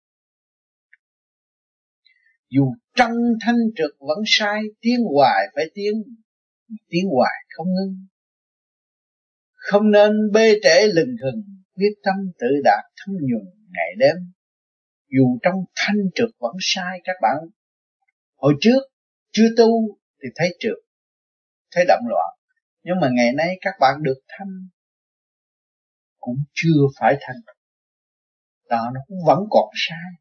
dù trong thanh trực vẫn sai tiến hoài phải tiến tiến hoài không ngưng. Không nên bê trễ lừng khừng quyết tâm tự đạt thâm nhuần ngày đêm. Dù trong thanh trực vẫn sai các bạn. Hồi trước, chưa tu thì thấy trượt, thấy động loạn. Nhưng mà ngày nay các bạn được thanh, cũng chưa phải thanh. Đó nó cũng vẫn còn sai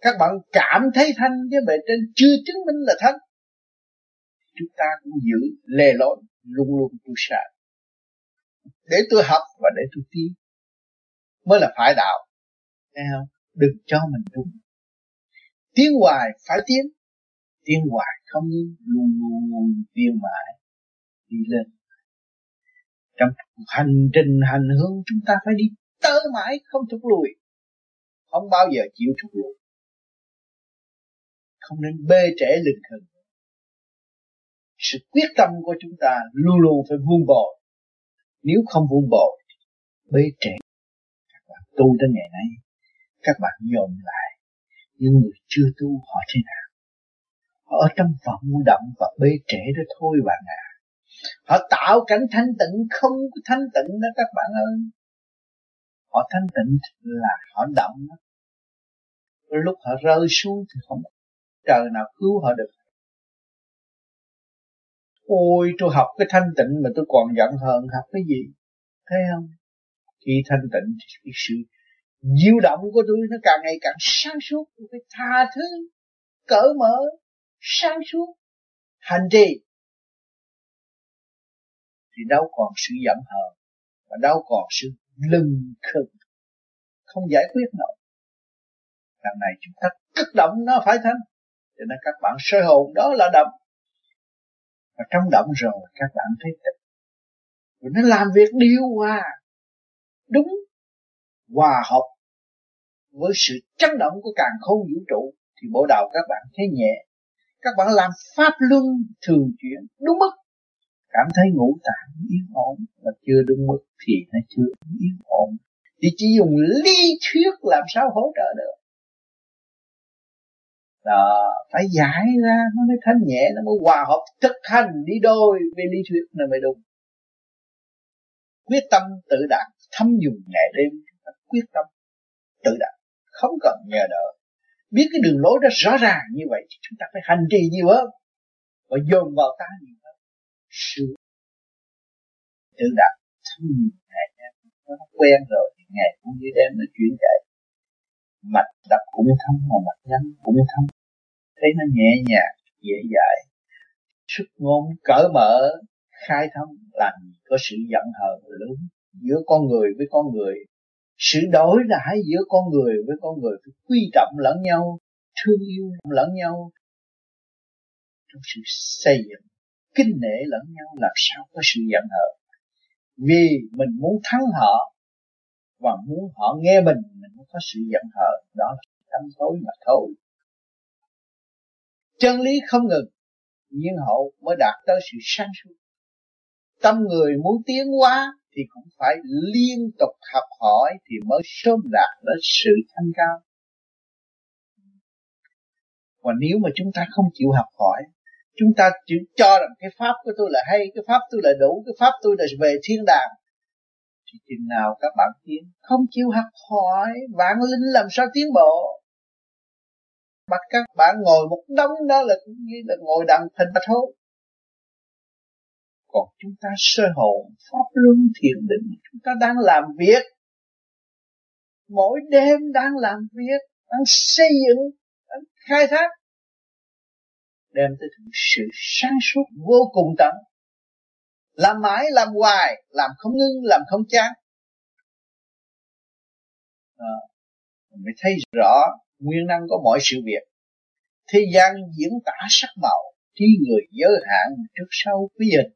các bạn cảm thấy thanh chứ bề trên chưa chứng minh là thanh chúng ta cũng giữ lề lối, luôn luôn tu sửa để tôi học và để tôi tiến mới là phải đạo. Nghe không? Đừng cho mình đúng tiến hoài phải tiến tiến hoài không ngưng, luôn luôn luôn tiến mãi đi lên. Trong hành trình, hành hương chúng ta phải đi tới mãi không thúc lùi. Không bao giờ chịu thúc lùi không nên bê trễ lừng khừng sự quyết tâm của chúng ta luôn luôn phải vun bồi nếu không vun bồi bê trễ. Các bạn tu tới ngày nay, các bạn dồn lại. Những người chưa tu, họ thế nào? Họ ở trong vọng động và bê trễ đó thôi, bạn à họ tạo cảnh thanh tịnh không có thanh tịnh đó, các bạn ơi. Họ thanh tịnh là họ động đó. lúc họ rơi xuống thì không trời nào cứu họ được. Ôi, tôi học cái thanh tịnh mà tôi còn giận hờn học cái gì? Thấy không? Khi thanh tịnh thì cái sự diêu động của tôi nó càng ngày càng sáng suốt. Tôi phải tha thứ, cởi mở, sáng suốt. Hành trì. Thì đâu còn sự giận hờn và đâu còn sự lưng khừng. Không giải quyết nổi. Đằng này chúng ta kích động nó phải thanh cho nên các bạn sơ hồn đó là động và trong động rồi, các bạn thấy tịch rồi nó làm việc điều hòa, đúng, hòa hợp với sự chấn động của càng khôn vũ trụ. Thì bộ đầu các bạn thấy nhẹ. Các bạn làm pháp luân thường chuyển, đúng mức. Cảm thấy ngũ tạng yên ổn, mà chưa đúng mức thì nó chưa yên ổn. Thì chỉ dùng lý thuyết làm sao hỗ trợ được đó phải giải ra, nó mới thanh nhẹ, nó mới hòa hợp, thực hành đi đôi với lý thuyết nó mới đúng. Quyết tâm tự đạt, thâm dùng ngày đêm, quyết tâm tự đạt, không cần nhờ đỡ biết cái đường lối đó rõ ràng như vậy thì chúng ta phải hành trì nhiều hơn và dồn vào ta nhiều hơn. Sự tự đạt, thâm dùng ngày đêm, nó quen rồi thì ngày cũng như đêm nó chuyển chạy mạch đập cũng thâm mà mạch nhắn cũng thâm thấy nó nhẹ nhàng, dễ dãi. Sức ngôn cởi mở, khai thông làm có sự giận hờn lớn giữa con người với con người. Sự đổi đãi giữa con người với con người phải quy trọng lẫn nhau, thương yêu lẫn nhau. Trong sự xây dựng kinh nể lẫn nhau làm sao có sự giận hờn vì mình muốn thắng họ và muốn họ nghe mình mình mới có sự giận hờn đó là tâm tối mà thôi. Chân lý không ngừng, nhưng hậu mới đạt tới sự sáng suốt. Tâm người muốn tiến hóa thì cũng phải liên tục học hỏi thì mới sớm đạt đến sự thanh cao. Và nếu mà chúng ta không chịu học hỏi, chúng ta chỉ cho rằng cái pháp của tôi là hay, cái pháp tôi là đủ, cái pháp tôi là về thiên đàng thì chừng nào các bạn tiến không chịu học hỏi, vạn linh làm sao tiến bộ? Bắt các bạn ngồi một đống đó là cũng như là ngồi đằng bạch thôi. Còn chúng ta sơ hồn, pháp luân thiền định, chúng ta đang làm việc. Mỗi đêm đang làm việc, đang xây dựng, đang khai thác. Đem tới sự sáng suốt vô cùng tận làm mãi làm hoài làm không ngưng làm không chán. À, mình mới thấy rõ nguyên năng của mọi sự việc. Thế gian diễn tả sắc màu trí người giới hạn trước sau quý hình.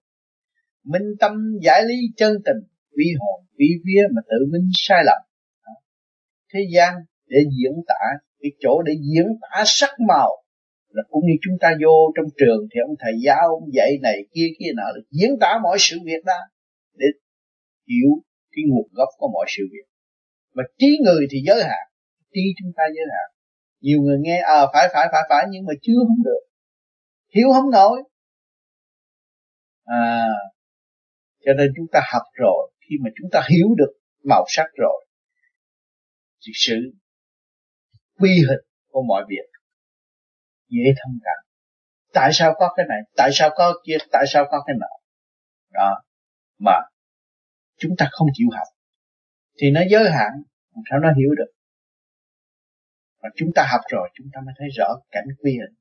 Minh tâm giải lý chân tình vi hồn vi vía mà tự minh sai lầm. Ờ, thế gian để diễn tả cái chỗ để diễn tả sắc màu là cũng như chúng ta vô trong trường thì ông thầy giáo ông dạy này kia kia nọ, là diễn tả mọi sự việc đó để hiểu cái nguồn gốc của mọi sự việc. Mà trí người thì giới hạn, trí chúng ta giới hạn. Nhiều người nghe à phải phải phải phải, nhưng mà chưa không được. Hiểu không nổi. À cho nên chúng ta học rồi, khi mà chúng ta hiểu được màu sắc rồi, thì sự quy hình của mọi việc dễ thông cảm. Tại sao có cái này? Tại sao có kia? Tại sao có cái nọ? Đó. Mà chúng ta không chịu học. Thì nó giới hạn làm sao nó hiểu được? Mà chúng ta học rồi chúng ta mới thấy rõ cảnh quy hình.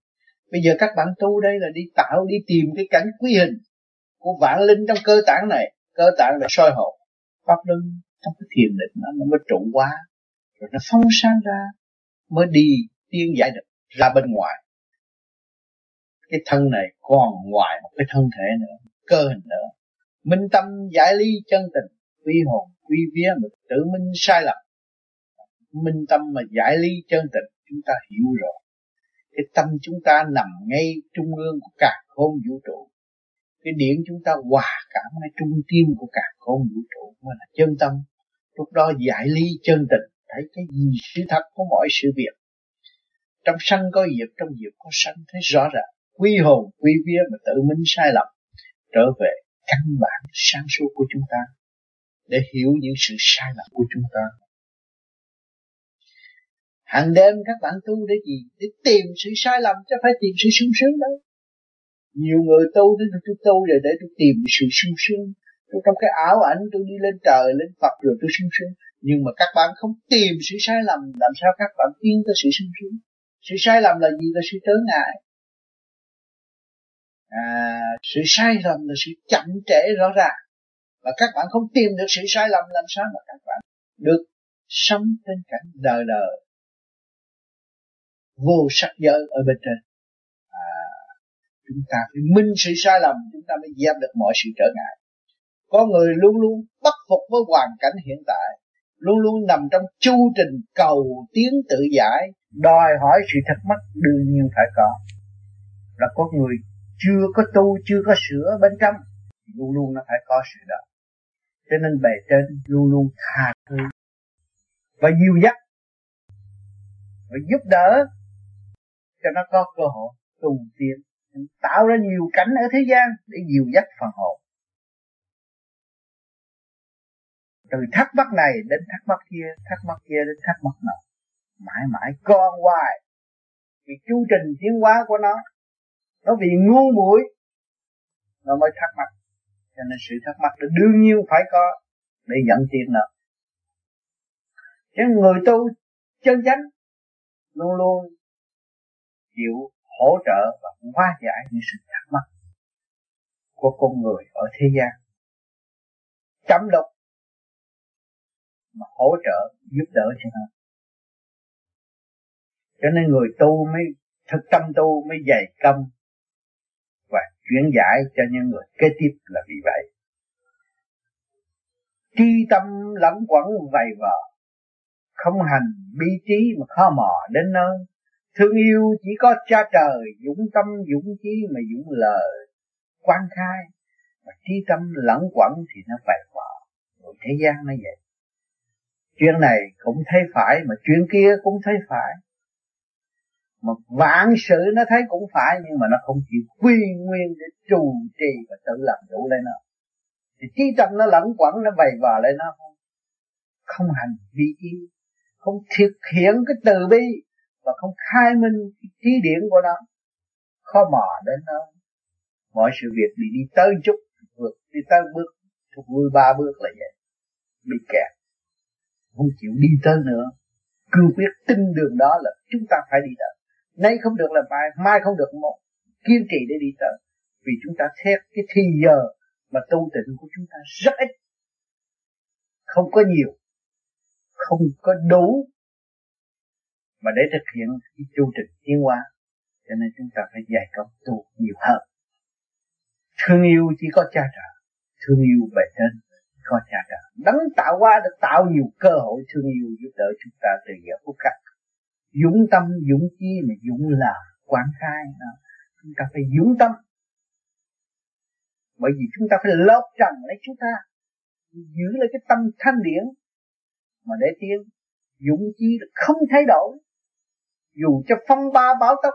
Bây giờ các bạn tu đây là đi tạo đi tìm cái cảnh quy hình của vạn linh trong cơ tạng này. Cơ tạng là soi hồn. Pháp luân trong cái thiền định nó, nó mới trụ quá rồi nó phong sang ra mới đi tiên giải được ra bên ngoài cái thân này còn ngoài một cái thân thể nữa, cơ hình nữa. Minh tâm giải ly chân tình, quy hồn, quy vía mà tự minh sai lầm. Minh tâm mà giải ly chân tình, chúng ta hiểu rồi cái tâm chúng ta nằm ngay trung ương của cả khôn vũ trụ. Cái điển chúng ta hòa cảm ngay trung tim của cả khôn vũ trụ mà là chân tâm. Lúc đó giải ly chân tình, thấy cái gì sự thật của mọi sự việc. Trong sanh có diệt trong diệt có sanh, thấy rõ ràng quy hồn quy vía mà tự minh sai lầm, trở về căn bản sáng suốt của chúng ta, để hiểu những sự sai lầm của chúng ta. Hàng đêm các bạn tu để gì? Để tìm sự sai lầm chứ phải tìm sự sung sướng đâu nhiều người tu đến tôi tu rồi để tôi tìm sự sung sướng. Tôi trong cái ảo ảnh tôi đi lên trời, lên Phật rồi tôi sung sướng. Nhưng mà các bạn không tìm sự sai lầm, làm sao các bạn tiến tới sự sung sướng? Sự sai lầm là gì? Là sự trở ngại à, sự sai lầm là sự chậm trễ rõ ràng. Và các bạn không tìm được sự sai lầm làm sao mà các bạn được sống trên cảnh đời đời. Vô sắc giới ở bên trên. À, chúng ta phải minh sự sai lầm chúng ta mới dẹp được mọi sự trở ngại. Có người luôn luôn bất phục với hoàn cảnh hiện tại luôn luôn nằm trong chu trình cầu tiến tự giải đòi hỏi sự thắc mắc đương nhiên phải có. Là có người chưa có tu, chưa có sửa bên trong, luôn luôn nó phải có sự đó. Cho nên bề trên luôn luôn tha thứ. Và dìu dắt và giúp đỡ cho nó có cơ hội tu tiến. Tạo ra nhiều cảnh ở thế gian để dìu dắt phần hồn. Từ thắc mắc này đến thắc mắc kia, thắc mắc kia đến thắc mắc nọ. Mãi mãi con hoài. Vì chu trình tiến hóa của nó nó vì ngu muội. Nó mới thắc mắc. Cho nên sự thắc mắc là đương nhiên phải có để dẫn tiền nợ. Chứ người tu chân chánh luôn luôn chịu hỗ trợ và hóa giải những sự thắc mắc của con người ở thế gian. Chấm độc mà hỗ trợ giúp đỡ cho nó. Cho nên người tu mới thực tâm tu, mới dày công chuyển giải cho những người kế tiếp là vì vậy. Tri tâm lẫn quẩn vầy vờ không hành bi trí mà khó mò đến nơi. Thương yêu chỉ có cha trời, dũng tâm, dũng chí mà dũng lời quan khai. Mà trí tâm lẫn quẩn thì nó vầy vờ rồi thế gian nó vậy. Chuyện này cũng thấy phải, mà chuyện kia cũng thấy phải mà vạn sự nó thấy cũng phải, nhưng mà nó không chịu quy nguyên để trù trì và tự làm chủ lên nó. Thì trí tâm nó lẫn quẩn, nó bày vào lên nó. Không không hành vi chi không thực hiện cái từ bi, và không khai minh cái trí điển của nó. Khó mò đến nó. Mọi sự việc bị đi tới chút, vượt, đi tới bước, thuộc vui ba bước là vậy. Bị kẹt. Không chịu đi tới nữa. Cương quyết tin đường đó là chúng ta phải đi tới nay không được là bài, mai không được một kiên trì để đi tới. Vì chúng ta xét cái thì giờ mà tu tịnh của chúng ta rất ít. Không có nhiều. Không có đủ mà để thực hiện cái chu trình tiến hóa. Cho nên chúng ta phải dạy công tu nhiều hơn. Thương yêu chỉ có cha trợ. Thương yêu bề trên có cha trợ. Đấng tạo hóa được tạo nhiều cơ hội thương yêu giúp đỡ chúng ta từ giờ phút khắc dũng tâm, dũng chi mà dũng là quán khai đó. chúng ta phải dũng tâm. Bởi vì chúng ta phải lót trần lấy chúng ta. Giữ lấy cái tâm thanh điển. Mà để tiến dũng chi là không thay đổi. Dù cho phong ba báo tốc,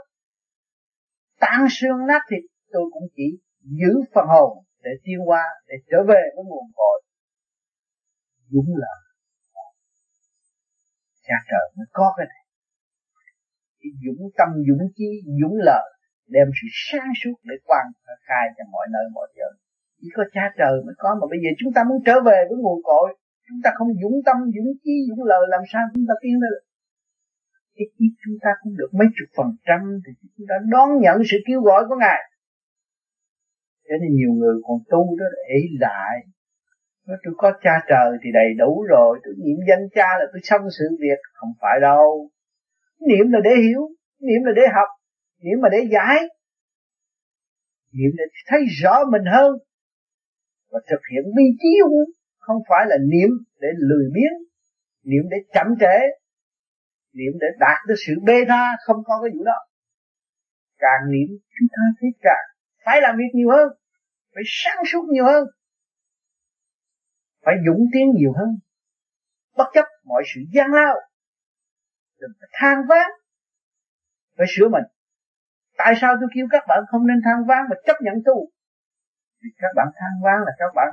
tan xương nát thịt, tôi cũng chỉ giữ phần hồn để tiến qua để trở về với nguồn cội. Dũng là cha trời mới có cái này cái dũng tâm, dũng trí dũng lợi đem sự sáng suốt để quan khai cho mọi nơi, mọi giờ chỉ có cha trời mới có, mà bây giờ chúng ta muốn trở về với nguồn cội, chúng ta không dũng tâm, dũng trí dũng lợi làm sao chúng ta tiến lên? Cái ít chúng ta cũng được mấy chục phần trăm, thì chúng ta đón nhận sự kêu gọi của ngài. Cho nên nhiều người còn tu đó để lại. Nói, tôi có cha trời thì đầy đủ rồi, tôi nhiệm danh cha là tôi xong sự việc. Không phải đâu niệm là để hiểu niệm là để học niệm là để giải. Niệm để thấy rõ mình hơn và thực hiện bi trí không phải là niệm để lười biếng, niệm để chậm trễ, niệm để đạt được sự bê tha không có cái vụ đó. Càng niệm, chúng ta thấy càng phải làm việc nhiều hơn, phải sáng suốt nhiều hơn, phải dũng tiến nhiều hơn. Bất chấp mọi sự gian lao đừng phải than ván phải sửa mình. Tại sao tôi kêu các bạn không nên than ván mà chấp nhận tu vì các bạn than ván là các bạn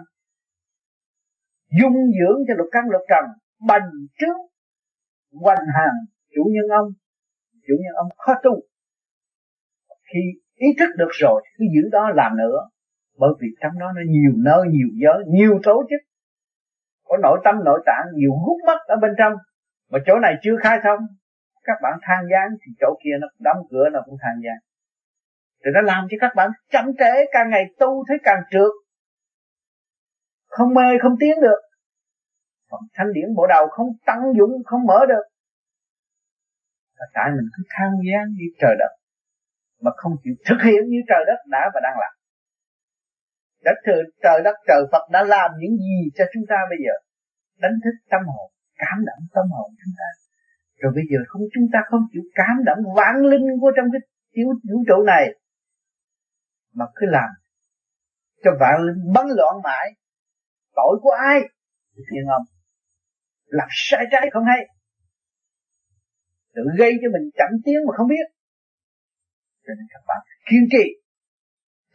dung dưỡng cho lục căn lục trần, bành trướng, hoành hàng chủ nhân ông, chủ nhân ông khó tu. Khi ý thức được rồi, thì cứ giữ đó làm nữa. Bởi vì trong đó nó nhiều nơi, nhiều giới, nhiều tổ chức. Có nội tâm, nội tạng, nhiều gút mắt ở bên trong mà chỗ này chưa khai thông các bạn than gián thì chỗ kia nó đóng cửa nó cũng than gián thì nó làm cho các bạn chậm trễ càng ngày tu thấy càng trượt. Không mê không tiến được. Còn thanh điển bộ đầu không tăng dụng không mở được. Là tại mình cứ than gián như trời đất mà không chịu thực hiện như trời đất đã và đang làm. Đất trời, trời đất trời Phật đã làm những gì cho chúng ta bây giờ? Đánh thức tâm hồn cảm động tâm hồn chúng ta. Rồi bây giờ không, chúng ta không chịu cảm động vạn linh của trong cái tiểu vũ trụ này, mà cứ làm cho vạn linh bấn loạn mãi. Tội của ai? Thiên ông. Làm sai trái không hay. Tự gây cho mình chậm tiếng mà không biết. Cho nên các bạn kiên trì,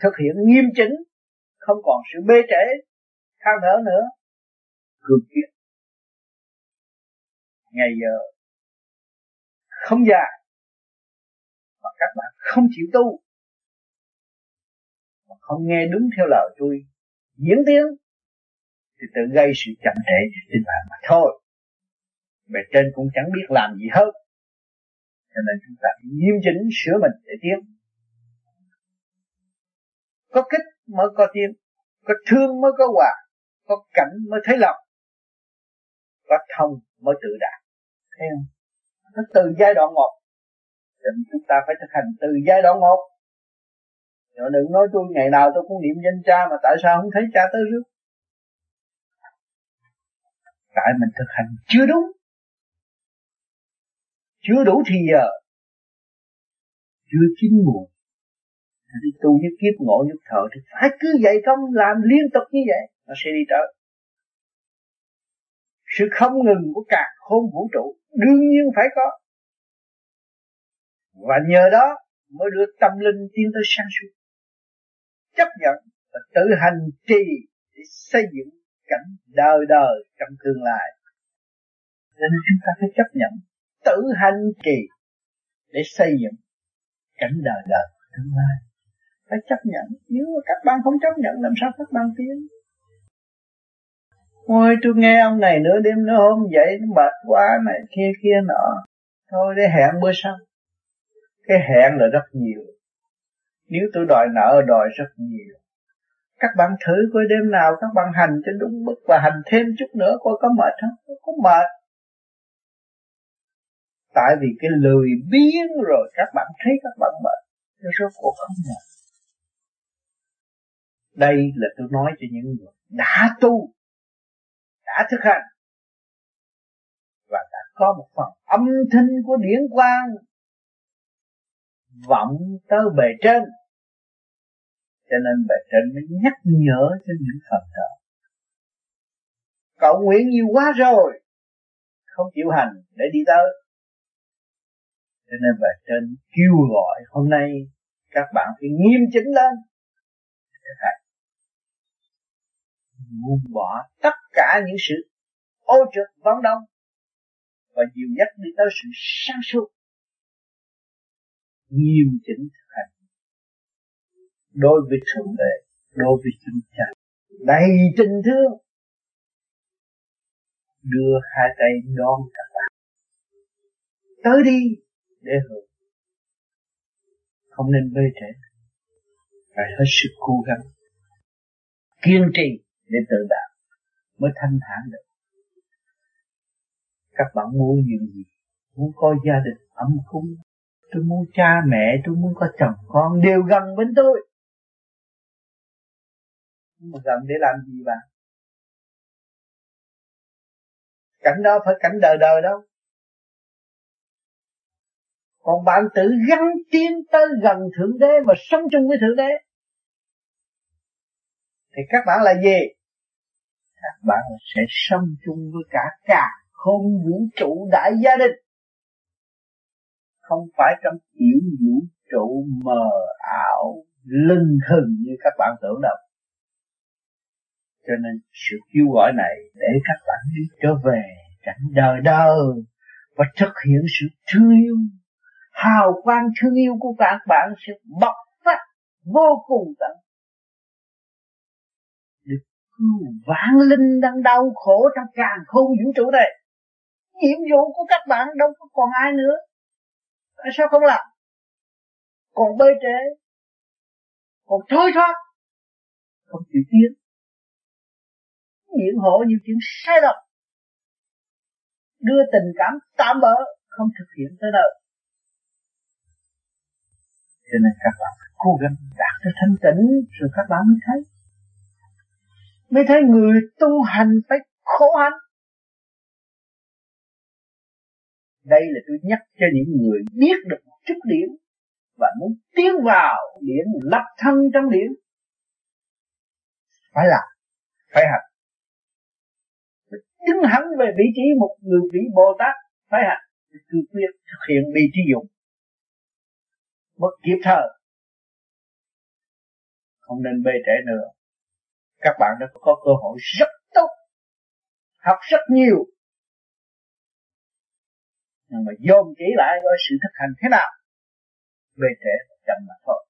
thực hiện nghiêm chỉnh, không còn sự bê trễ, than thở nữa. Cương quyết ngày giờ không dài mà các bạn không chịu tu, mà không nghe đúng theo lời tôi diễn tiến, thì tự gây sự chậm trễ cho chính bạn mà thôi. Bề trên cũng chẳng biết làm gì hơn cho nên chúng ta nghiêm chỉnh sửa mình để tiến. Có kích mới có tiến, có thương mới có hòa, có cảnh mới thấy lòng có thông mới tự đạt. Thấy không? Nó từ giai đoạn một. Nên chúng ta phải thực hành từ giai đoạn một. Rồi đừng nói tôi ngày nào tôi cũng niệm danh cha mà tại sao không thấy cha tới trước? Tại mình thực hành chưa đúng. Chưa đủ thì giờ, chưa chín muộn. Đi tu nhất kiếp, ngộ nhất thở thì phải cứ dạy công làm liên tục như vậy, nó sẽ đi tới sự không ngừng của cả khôn vũ trụ đương nhiên phải có. Và nhờ đó mới đưa tâm linh tiến tới sáng suốt. Chấp nhận và tự hành trì để xây dựng cảnh đời đời trong tương lai. Nên chúng ta phải chấp nhận, tự hành trì để xây dựng cảnh đời đời tương lai. Phải chấp nhận, nếu mà các bạn không chấp nhận, làm sao các bạn tiến? Ôi, tôi nghe ông này nửa đêm nữa hôm dậy nó mệt quá này, kia kia nọ. Thôi, để hẹn bữa sau. Cái hẹn là rất nhiều. Nếu tôi đòi nợ, đòi rất nhiều. Các bạn thử coi đêm nào các bạn hành cho đúng mức và hành thêm chút nữa coi có mệt không? Có mệt. Tại vì cái lười biếng rồi, các bạn thấy các bạn mệt. Nó rốt cuộc không mệt. Đây là tôi nói cho những người đã tu đã thực hành. Và đã có một phần âm thanh của điển quang vọng tới bề trên. Cho nên bề trên mới nhắc nhở cho những phần thờ. Cậu nguyện nhiều quá rồi, không chịu hành để đi tới. Cho nên bề trên kêu gọi hôm nay các bạn phải nghiêm chỉnh lên. Để buông bỏ tất cả những sự ô trực vắng đông và dìu dắt đi tới sự sáng suốt. Nghiêm chỉnh thực hành. Đối với thượng đế, đối với chúng cha. Đầy tình thương. Đưa hai tay đón các bạn. Tới đi, để hưởng. Không nên bê trễ. Phải hết sức cố gắng. Kiên trì để tự đạt mới thanh thản được. Các bạn muốn những gì, muốn có gia đình ấm cúng, tôi muốn cha mẹ, tôi muốn có chồng con, đều gần bên tôi. Nhưng mà gần để làm gì bạn cảnh đó phải cảnh đời đời đâu. Còn bạn tự gắn tiến tới gần thượng đế mà sống chung với thượng đế. Thì các bạn là gì? Các bạn sẽ sống chung với cả cả không vũ trụ đại gia đình. Không phải trong tiểu vũ trụ mờ ảo lưng hừng như các bạn tưởng đâu. Cho nên sự kêu gọi này để các bạn đi trở về cảnh đời đời và thực hiện sự thương yêu, hào quang thương yêu của các bạn sẽ bộc phát vô cùng tận vạn linh đang đau khổ trong càng không vũ trụ này. Nhiệm vụ của các bạn đâu có còn ai nữa. Tại sao không làm? Còn bơi trễ. Còn thôi thoát. Không chịu tiến. Diễn hộ nhiều chuyện sai lầm. Đưa tình cảm tạm bỡ không thực hiện tới đâu. Cho nên các bạn cố gắng đạt tới thanh tịnh, rồi các bạn mới thấy mới thấy người tu hành phải khổ hạnh. Đây là tôi nhắc cho những người biết được một chút điểm và muốn tiến vào điển lập thân trong điển phải làm, phải hành. Đứng hẳn về vị trí một người vị bồ tát phải hành. Cứ quyết thực hiện bi trí dụng. Bất kịp thời. Không nên bê trễ nữa các bạn đã có cơ hội rất tốt, học rất nhiều. Nhưng mà dồn kỹ lại coi sự thực hành thế nào? Về thể chậm mà thôi.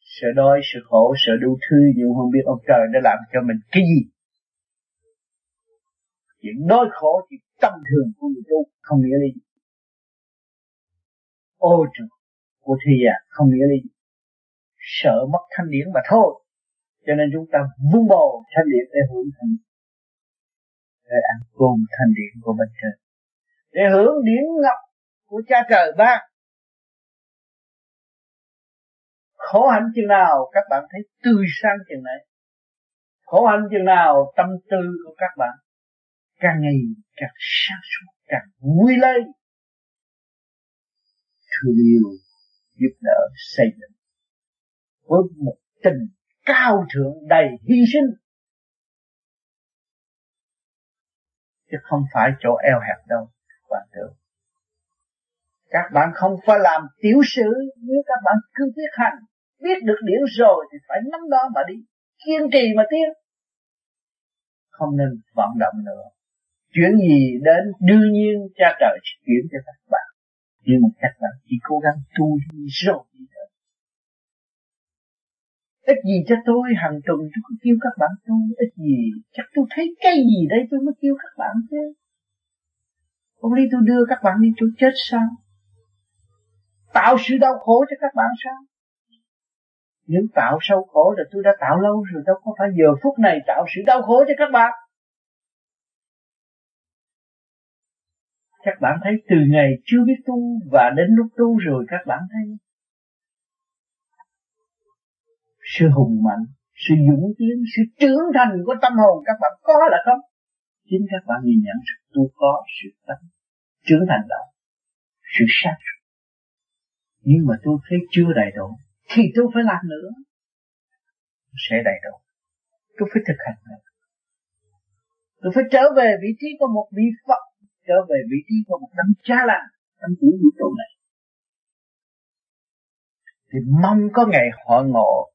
Sợ đói sợ khổ sợ đu thư nhưng không biết ông trời đã làm cho mình cái gì. Chuyện đói khổ thì tâm thường của người tu không nghĩa lý ô trượt của thi à không nghĩa lý sợ mất thanh điển mà thôi. Cho nên chúng ta vun bồ thanh điển để hưởng thanh để ăn cơm thanh điển của bên trên. Để hưởng điển ngọc của cha trời ban khổ hạnh chừng nào các bạn thấy tươi sáng chừng này khổ hạnh chừng nào tâm tư của các bạn càng ngày càng sáng suốt, càng vui lên thương yêu giúp đỡ xây dựng với một tình cao thượng đầy hy sinh. Chứ không phải chỗ eo hẹp đâu, bạn tưởng. Các bạn không phải làm tiểu sử, nếu các bạn cứ biết hành, biết được điểm rồi thì phải nắm đó mà đi, kiên trì mà tiến. Không nên vận động nữa. Chuyện gì đến đương nhiên cha trời chỉ chuyển cho các bạn. Nhưng mà các bạn chỉ cố gắng tu đi rồi đi ít gì cho tôi, hàng tuần tôi cứ kêu các bạn tu ít gì. Chắc tôi thấy cái gì đây tôi mới kêu các bạn chứ. Không lý tôi đưa các bạn đi chỗ chết sao? Tạo sự đau khổ cho các bạn sao? Nếu tạo sâu khổ là tôi đã tạo lâu rồi, đâu có phải giờ phút này tạo sự đau khổ cho các bạn. Các bạn thấy từ ngày chưa biết tu và đến lúc tu rồi, các bạn thấy sự hùng mạnh, sự dũng tiến, sự trưởng thành của tâm hồn các bạn có là không? Chính các bạn nhìn nhận sự tu có, sự tâm trưởng thành đó, sự sát nhưng mà tôi thấy chưa đầy đủ, thì tôi phải làm nữa. Sẽ đầy đủ. Tôi phải thực hành nữa. Tôi phải trở về vị trí của một vị Phật, trở về vị trí của một đấng cha lành đấng chủ vũ trụ này. Thì mong có ngày hội ngộ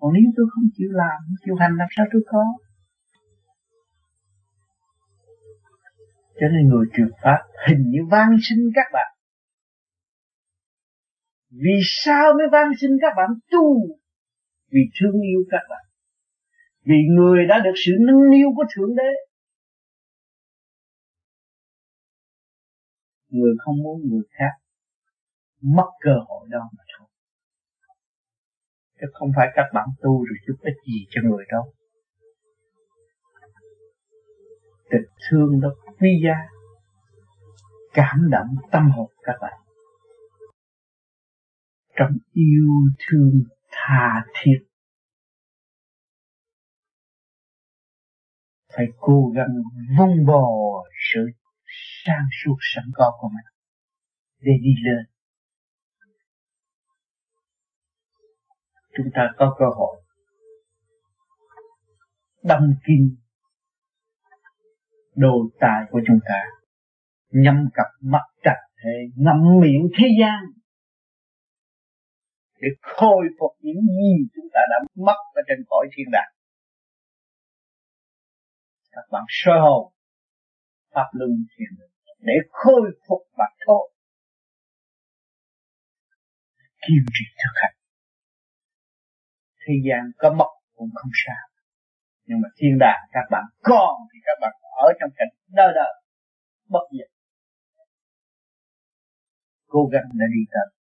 còn nếu tôi không chịu làm, không chịu hành, làm sao tôi có? Cho nên người truyền pháp hình như van sinh các bạn. Vì sao mới van sinh các bạn tu? Vì thương yêu các bạn. Vì người đã được sự nâng niu của thượng đế. Người không muốn người khác mất cơ hội đó mà chứ không phải các bạn tu rồi giúp ích gì cho người đâu. Tình thương đó quý giá, cảm động tâm hồn các bạn. Trong yêu thương tha thiết, phải cố gắng vun bò sự sang suốt sẵn có của mình để đi lên. Chúng ta có cơ hội. Đâm kim đồ tài của chúng ta nhắm cặp mắt trạch thể ngậm miệng thế gian, để khôi phục những gì chúng ta đã mất ở trên cõi thiên đàng. Các bạn sơ hồn, pháp luân thiền để khôi phục bản thân kiên trì thực hành thế gian có mất cũng không sao. Nhưng mà thiên đàng các bạn còn thì các bạn ở trong cảnh đời đời bất diệt. Cố gắng để đi tới.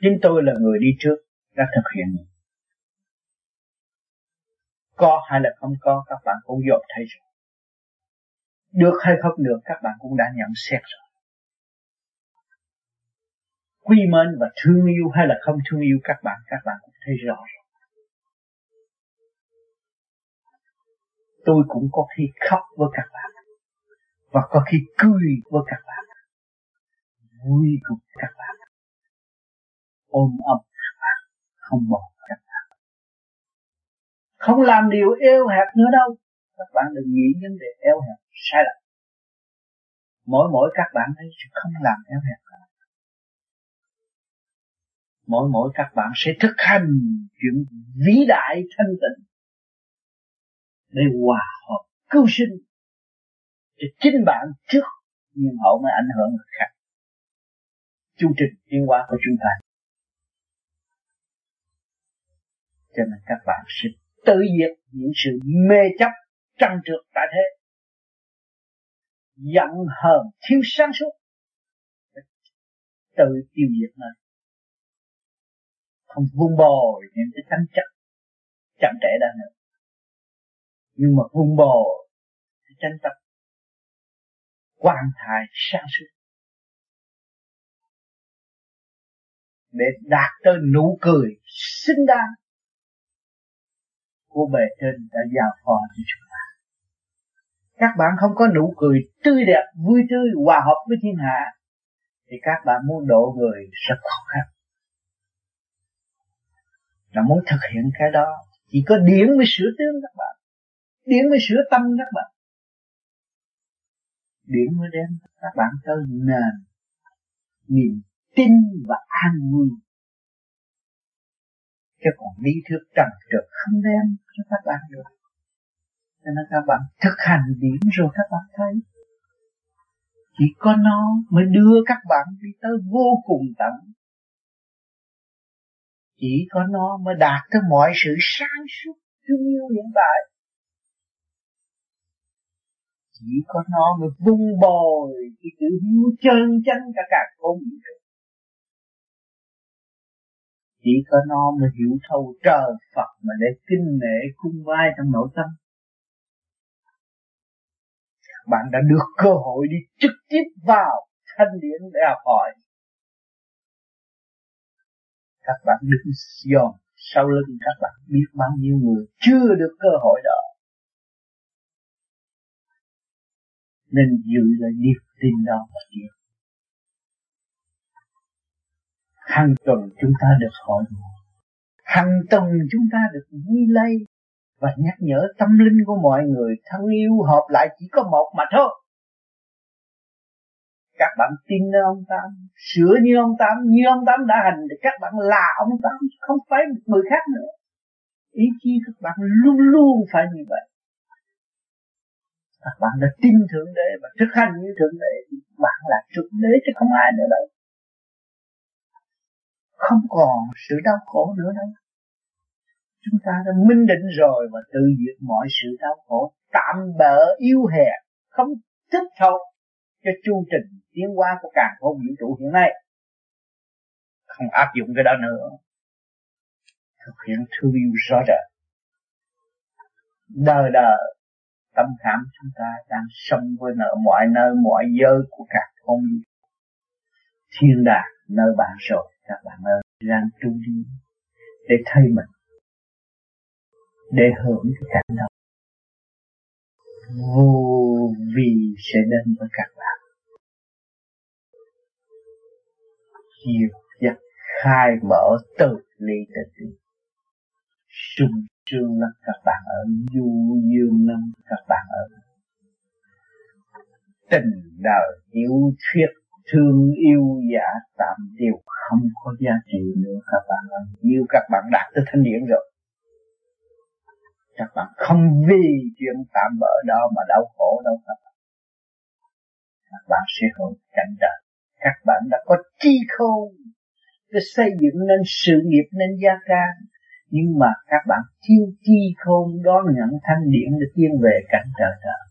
Chính tôi là người đi trước, đã thực hiện. Có hay là không có, các bạn cũng dồn thấy rồi. Được hay không được, các bạn cũng đã nhận xét rồi quy mến và thương yêu hay là không thương yêu, các bạn các bạn cũng thấy rõ rồi. Tôi cũng có khi khóc với các bạn và có khi cười với các bạn, vui cùng các bạn, ôm ấp các bạn, không bỏ các bạn. Không làm điều eo hẹp nữa đâu. Các bạn đừng nghĩ vấn đề eo hẹp sai lầm. Mỗi mỗi các bạn thấy không làm eo hẹp. cả mỗi mỗi các bạn sẽ thực hành chuyện vĩ đại thanh tịnh để hòa hợp cứu sinh cho chính bạn trước, nhưng hậu mới ảnh hưởng người khác. Chu trình tiến hóa của chúng ta. Cho nên các bạn sẽ tự diệt những sự mê chấp trăng trượt tại thế, giận hờn thiếu sáng suốt, tự tiêu diệt nó không vun bồi những cái tánh chất chậm trễ đã nữa nhưng mà vun bồi cái tranh chấp quan thai sáng suốt để đạt tới nụ cười xinh đáng của bề trên đã giao phó cho chúng ta. Các bạn không có nụ cười tươi đẹp, vui tươi, hòa hợp với thiên hạ, thì các bạn muốn độ người rất khó khăn. Là muốn thực hiện cái đó, chỉ có điển mới sửa tướng các bạn, điển mới sửa tâm các bạn. Điển mới đem các bạn tới nền niềm tin và an vui. Chứ còn lý thuyết trần trượt không đem cho các bạn được. Cho nên các bạn thực hành điểm rồi các bạn thấy. Chỉ có nó mới đưa các bạn đi tới vô cùng tận chỉ có nó mới đạt tới mọi sự sáng suốt thương yêu hiện tại. Chỉ có nó mới vung bồi cái chữ hiếu chân chân cả cả không vũ chỉ có nó mới hiểu thấu trời Phật mà để kinh nể cung vai trong nội tâm. Bạn đã được cơ hội đi trực tiếp vào thanh điển để học hỏi các bạn đứng dòm sau lưng các bạn biết bao nhiêu người chưa được cơ hội đó. Nên giữ lại niềm tin đó mà chịu hàng tuần chúng ta được hỏi hàng tuần chúng ta được vui lây và nhắc nhở tâm linh của mọi người, thân yêu hợp lại chỉ có một mà thôi các bạn tin nơi ông Tám, sửa như ông Tám, như ông Tám đã hành, thì các bạn là ông Tám, không phải một người khác nữa. Ý chí các bạn luôn luôn phải như vậy. Các bạn đã tin thượng đế và thực hành như thượng đế thì bạn là thượng đế chứ không ai nữa đâu. Không còn sự đau khổ nữa đâu. Chúng ta đã minh định rồi và tự diệt mọi sự đau khổ, tạm bỡ, yếu hèn, không thích hợp cho chu trình tiến hóa của càng không vũ trụ hiện nay. Không áp dụng cái đó nữa. Thực hiện thương yêu rõ rệt đời đời, tâm khảm chúng ta đang sống với nợ mọi nơi, mọi giới của cả không thiên đàng nơi bạn rồi, các bạn ơi, đang tu đi để thay mình, để hưởng cái cảnh đó. Vô vì sẽ đến với các bạn. Chiều dắt khai mở từ ly từ ly. Sung sướng lắm, các bạn ở du dương lắm, các bạn ở. Tình đời yêu thuyết thương yêu giả tạm điều không có giá trị nữa, các bạn ơi. Như các bạn đạt tới thanh điển rồi các bạn không vì chuyện tạm bỡ đó mà đau khổ đâu các bạn các bạn sẽ hưởng cảnh đời. Các bạn đã có chi khôn để xây dựng nên sự nghiệp, nên gia can. Nhưng mà các bạn thiếu chi khôn, đón nhận thanh điển để tiến về cảnh trời trời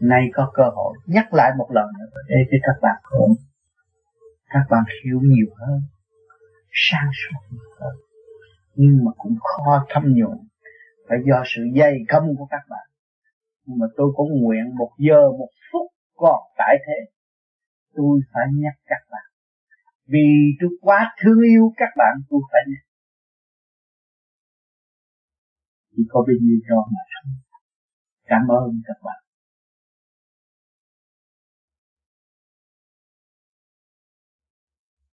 nay có cơ hội nhắc lại một lần nữa để cho các bạn hưởng. Các bạn hiểu nhiều hơn sang suốt nhiều hơn nhưng mà cũng khó thâm nhuận. Phải do sự dày công của các bạn. Nhưng mà tôi cũng nguyện một giờ, một phút còn tại thế. Tôi phải nhắc các bạn. Vì tôi quá thương yêu các bạn, tôi phải nhắc. Chỉ có bao nhiêu cho mà thôi. Cảm ơn các bạn.